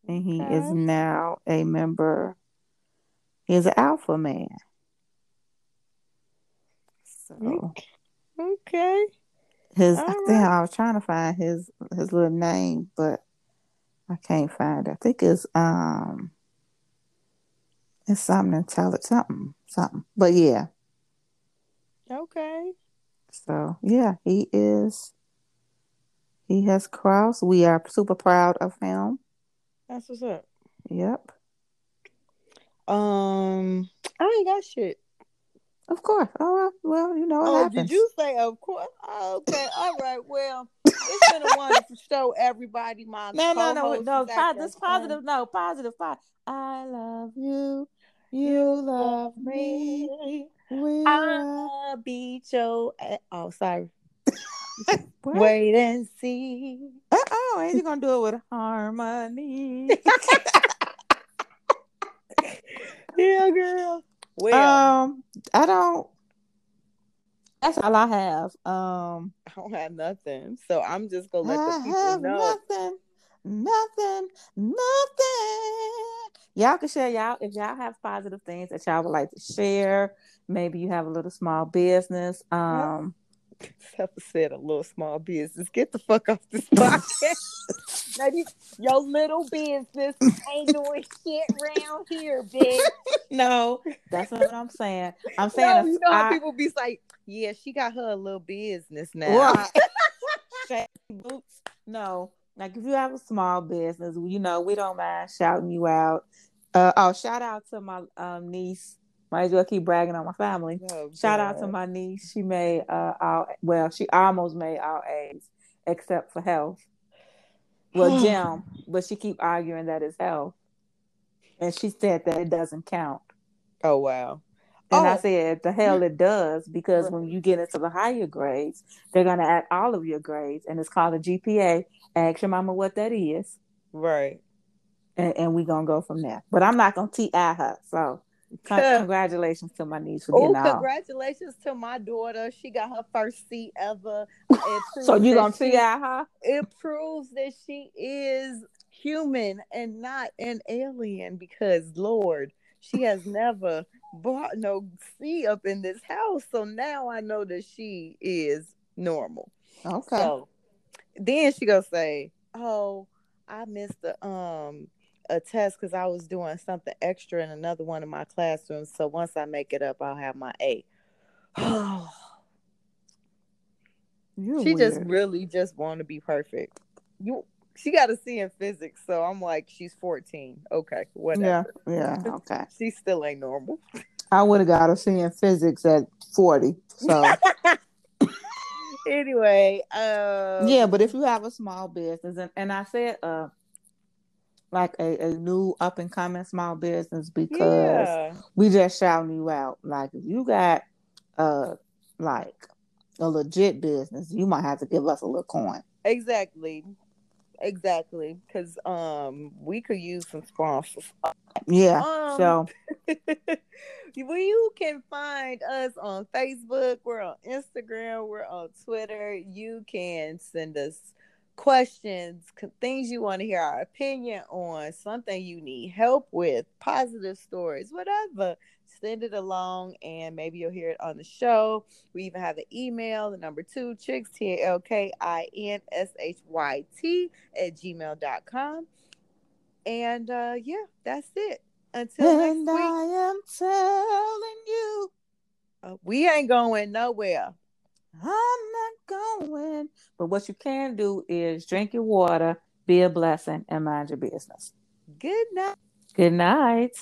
and he is now a member. He's an alpha man. So Okay. Okay. his, I All think right. I was trying to find his his little name, but I can't find it. I think it's um, it's something Tell it something, something. But yeah, Okay. So yeah, he is. He has crossed. We are super proud of him. That's what's up. Yep, Um, I ain't got shit. of course. Oh well, well you know what Oh, happens. did you say of course? Oh, okay, all right. Well, it's been a wonderful show, everybody. My No, no, no, no. is Po- this fun. positive. No, positive. Po- I love you. You love me. We are. I'll beat your. Oh, sorry. Wait and see. Uh oh, ain't you gonna do it with harmony? Yeah, girl. Well, um, I don't. That's all I have. Um, I don't have nothing, so I'm just gonna let I the people know. nothing, nothing, nothing. Y'all can share y'all if y'all have positive things that y'all would like to share. Maybe you have a little small business. Um, Pepper said a little small business. Get the fuck off this podcast. now you, your little business ain't doing shit around here, bitch. no, that's not what I'm saying. I'm saying No, you know how I- people be like, yeah, she got her a little business now. Right. Boots. No. Like if you have a small business, you know, we don't mind shouting you out. Uh, oh, shout out to my um, niece. Might as well keep bragging on my family. Oh, Shout out to my niece. She made uh all well, she almost made all A's except for health. Well, gym, but she keep arguing that it's health. And she said that it doesn't count. Oh wow. And I Oh. said, the hell it does, because when you get into the higher grades, they're going to add all of your grades, and it's called a GPA. Ask your mama what that is, Right. and, and we're going to go from there. But I'm not going to T.I her. So, con- congratulations to my niece for getting all. congratulations to my daughter. She got her first seat ever. So, you going to T.I her? It proves that she is human and not an alien because, Lord, she has never brought no C up in this house. So now I know that she is normal. Okay. So then she gonna say, "Oh, I missed the um a test because I was doing something extra in another one of my classrooms. So once I make it up, I'll have my A." You're she just really just want to be perfect. You, she got a C in physics, so I'm like, she's 14. Okay, Yeah, whatever. yeah, okay. She still ain't normal. I would have got a C in physics at 40. So, anyway, um, yeah, but if you have a small business, and, and I said, uh, like a, a new up and coming small business because yeah, we just shouting you out. Like if you got uh like a legit business, you might have to give us a little coin. exactly, exactly, because um, we could use some sponsors. Yeah. Um, so well, you can find us on Facebook. We're on Instagram. We're on Twitter. You can send us questions, things you want to hear our opinion on, something you need help with, positive stories, whatever. Send it along and maybe you'll hear it on the show. We even have the email, the number two, chicks, T A L K I N S H Y T at gmail.com. And uh yeah, that's it. Until next and week. I am telling you, Uh, we ain't going nowhere. I'm not going. But what you can do is drink your water, be a blessing, and mind your business. Good night. Good night.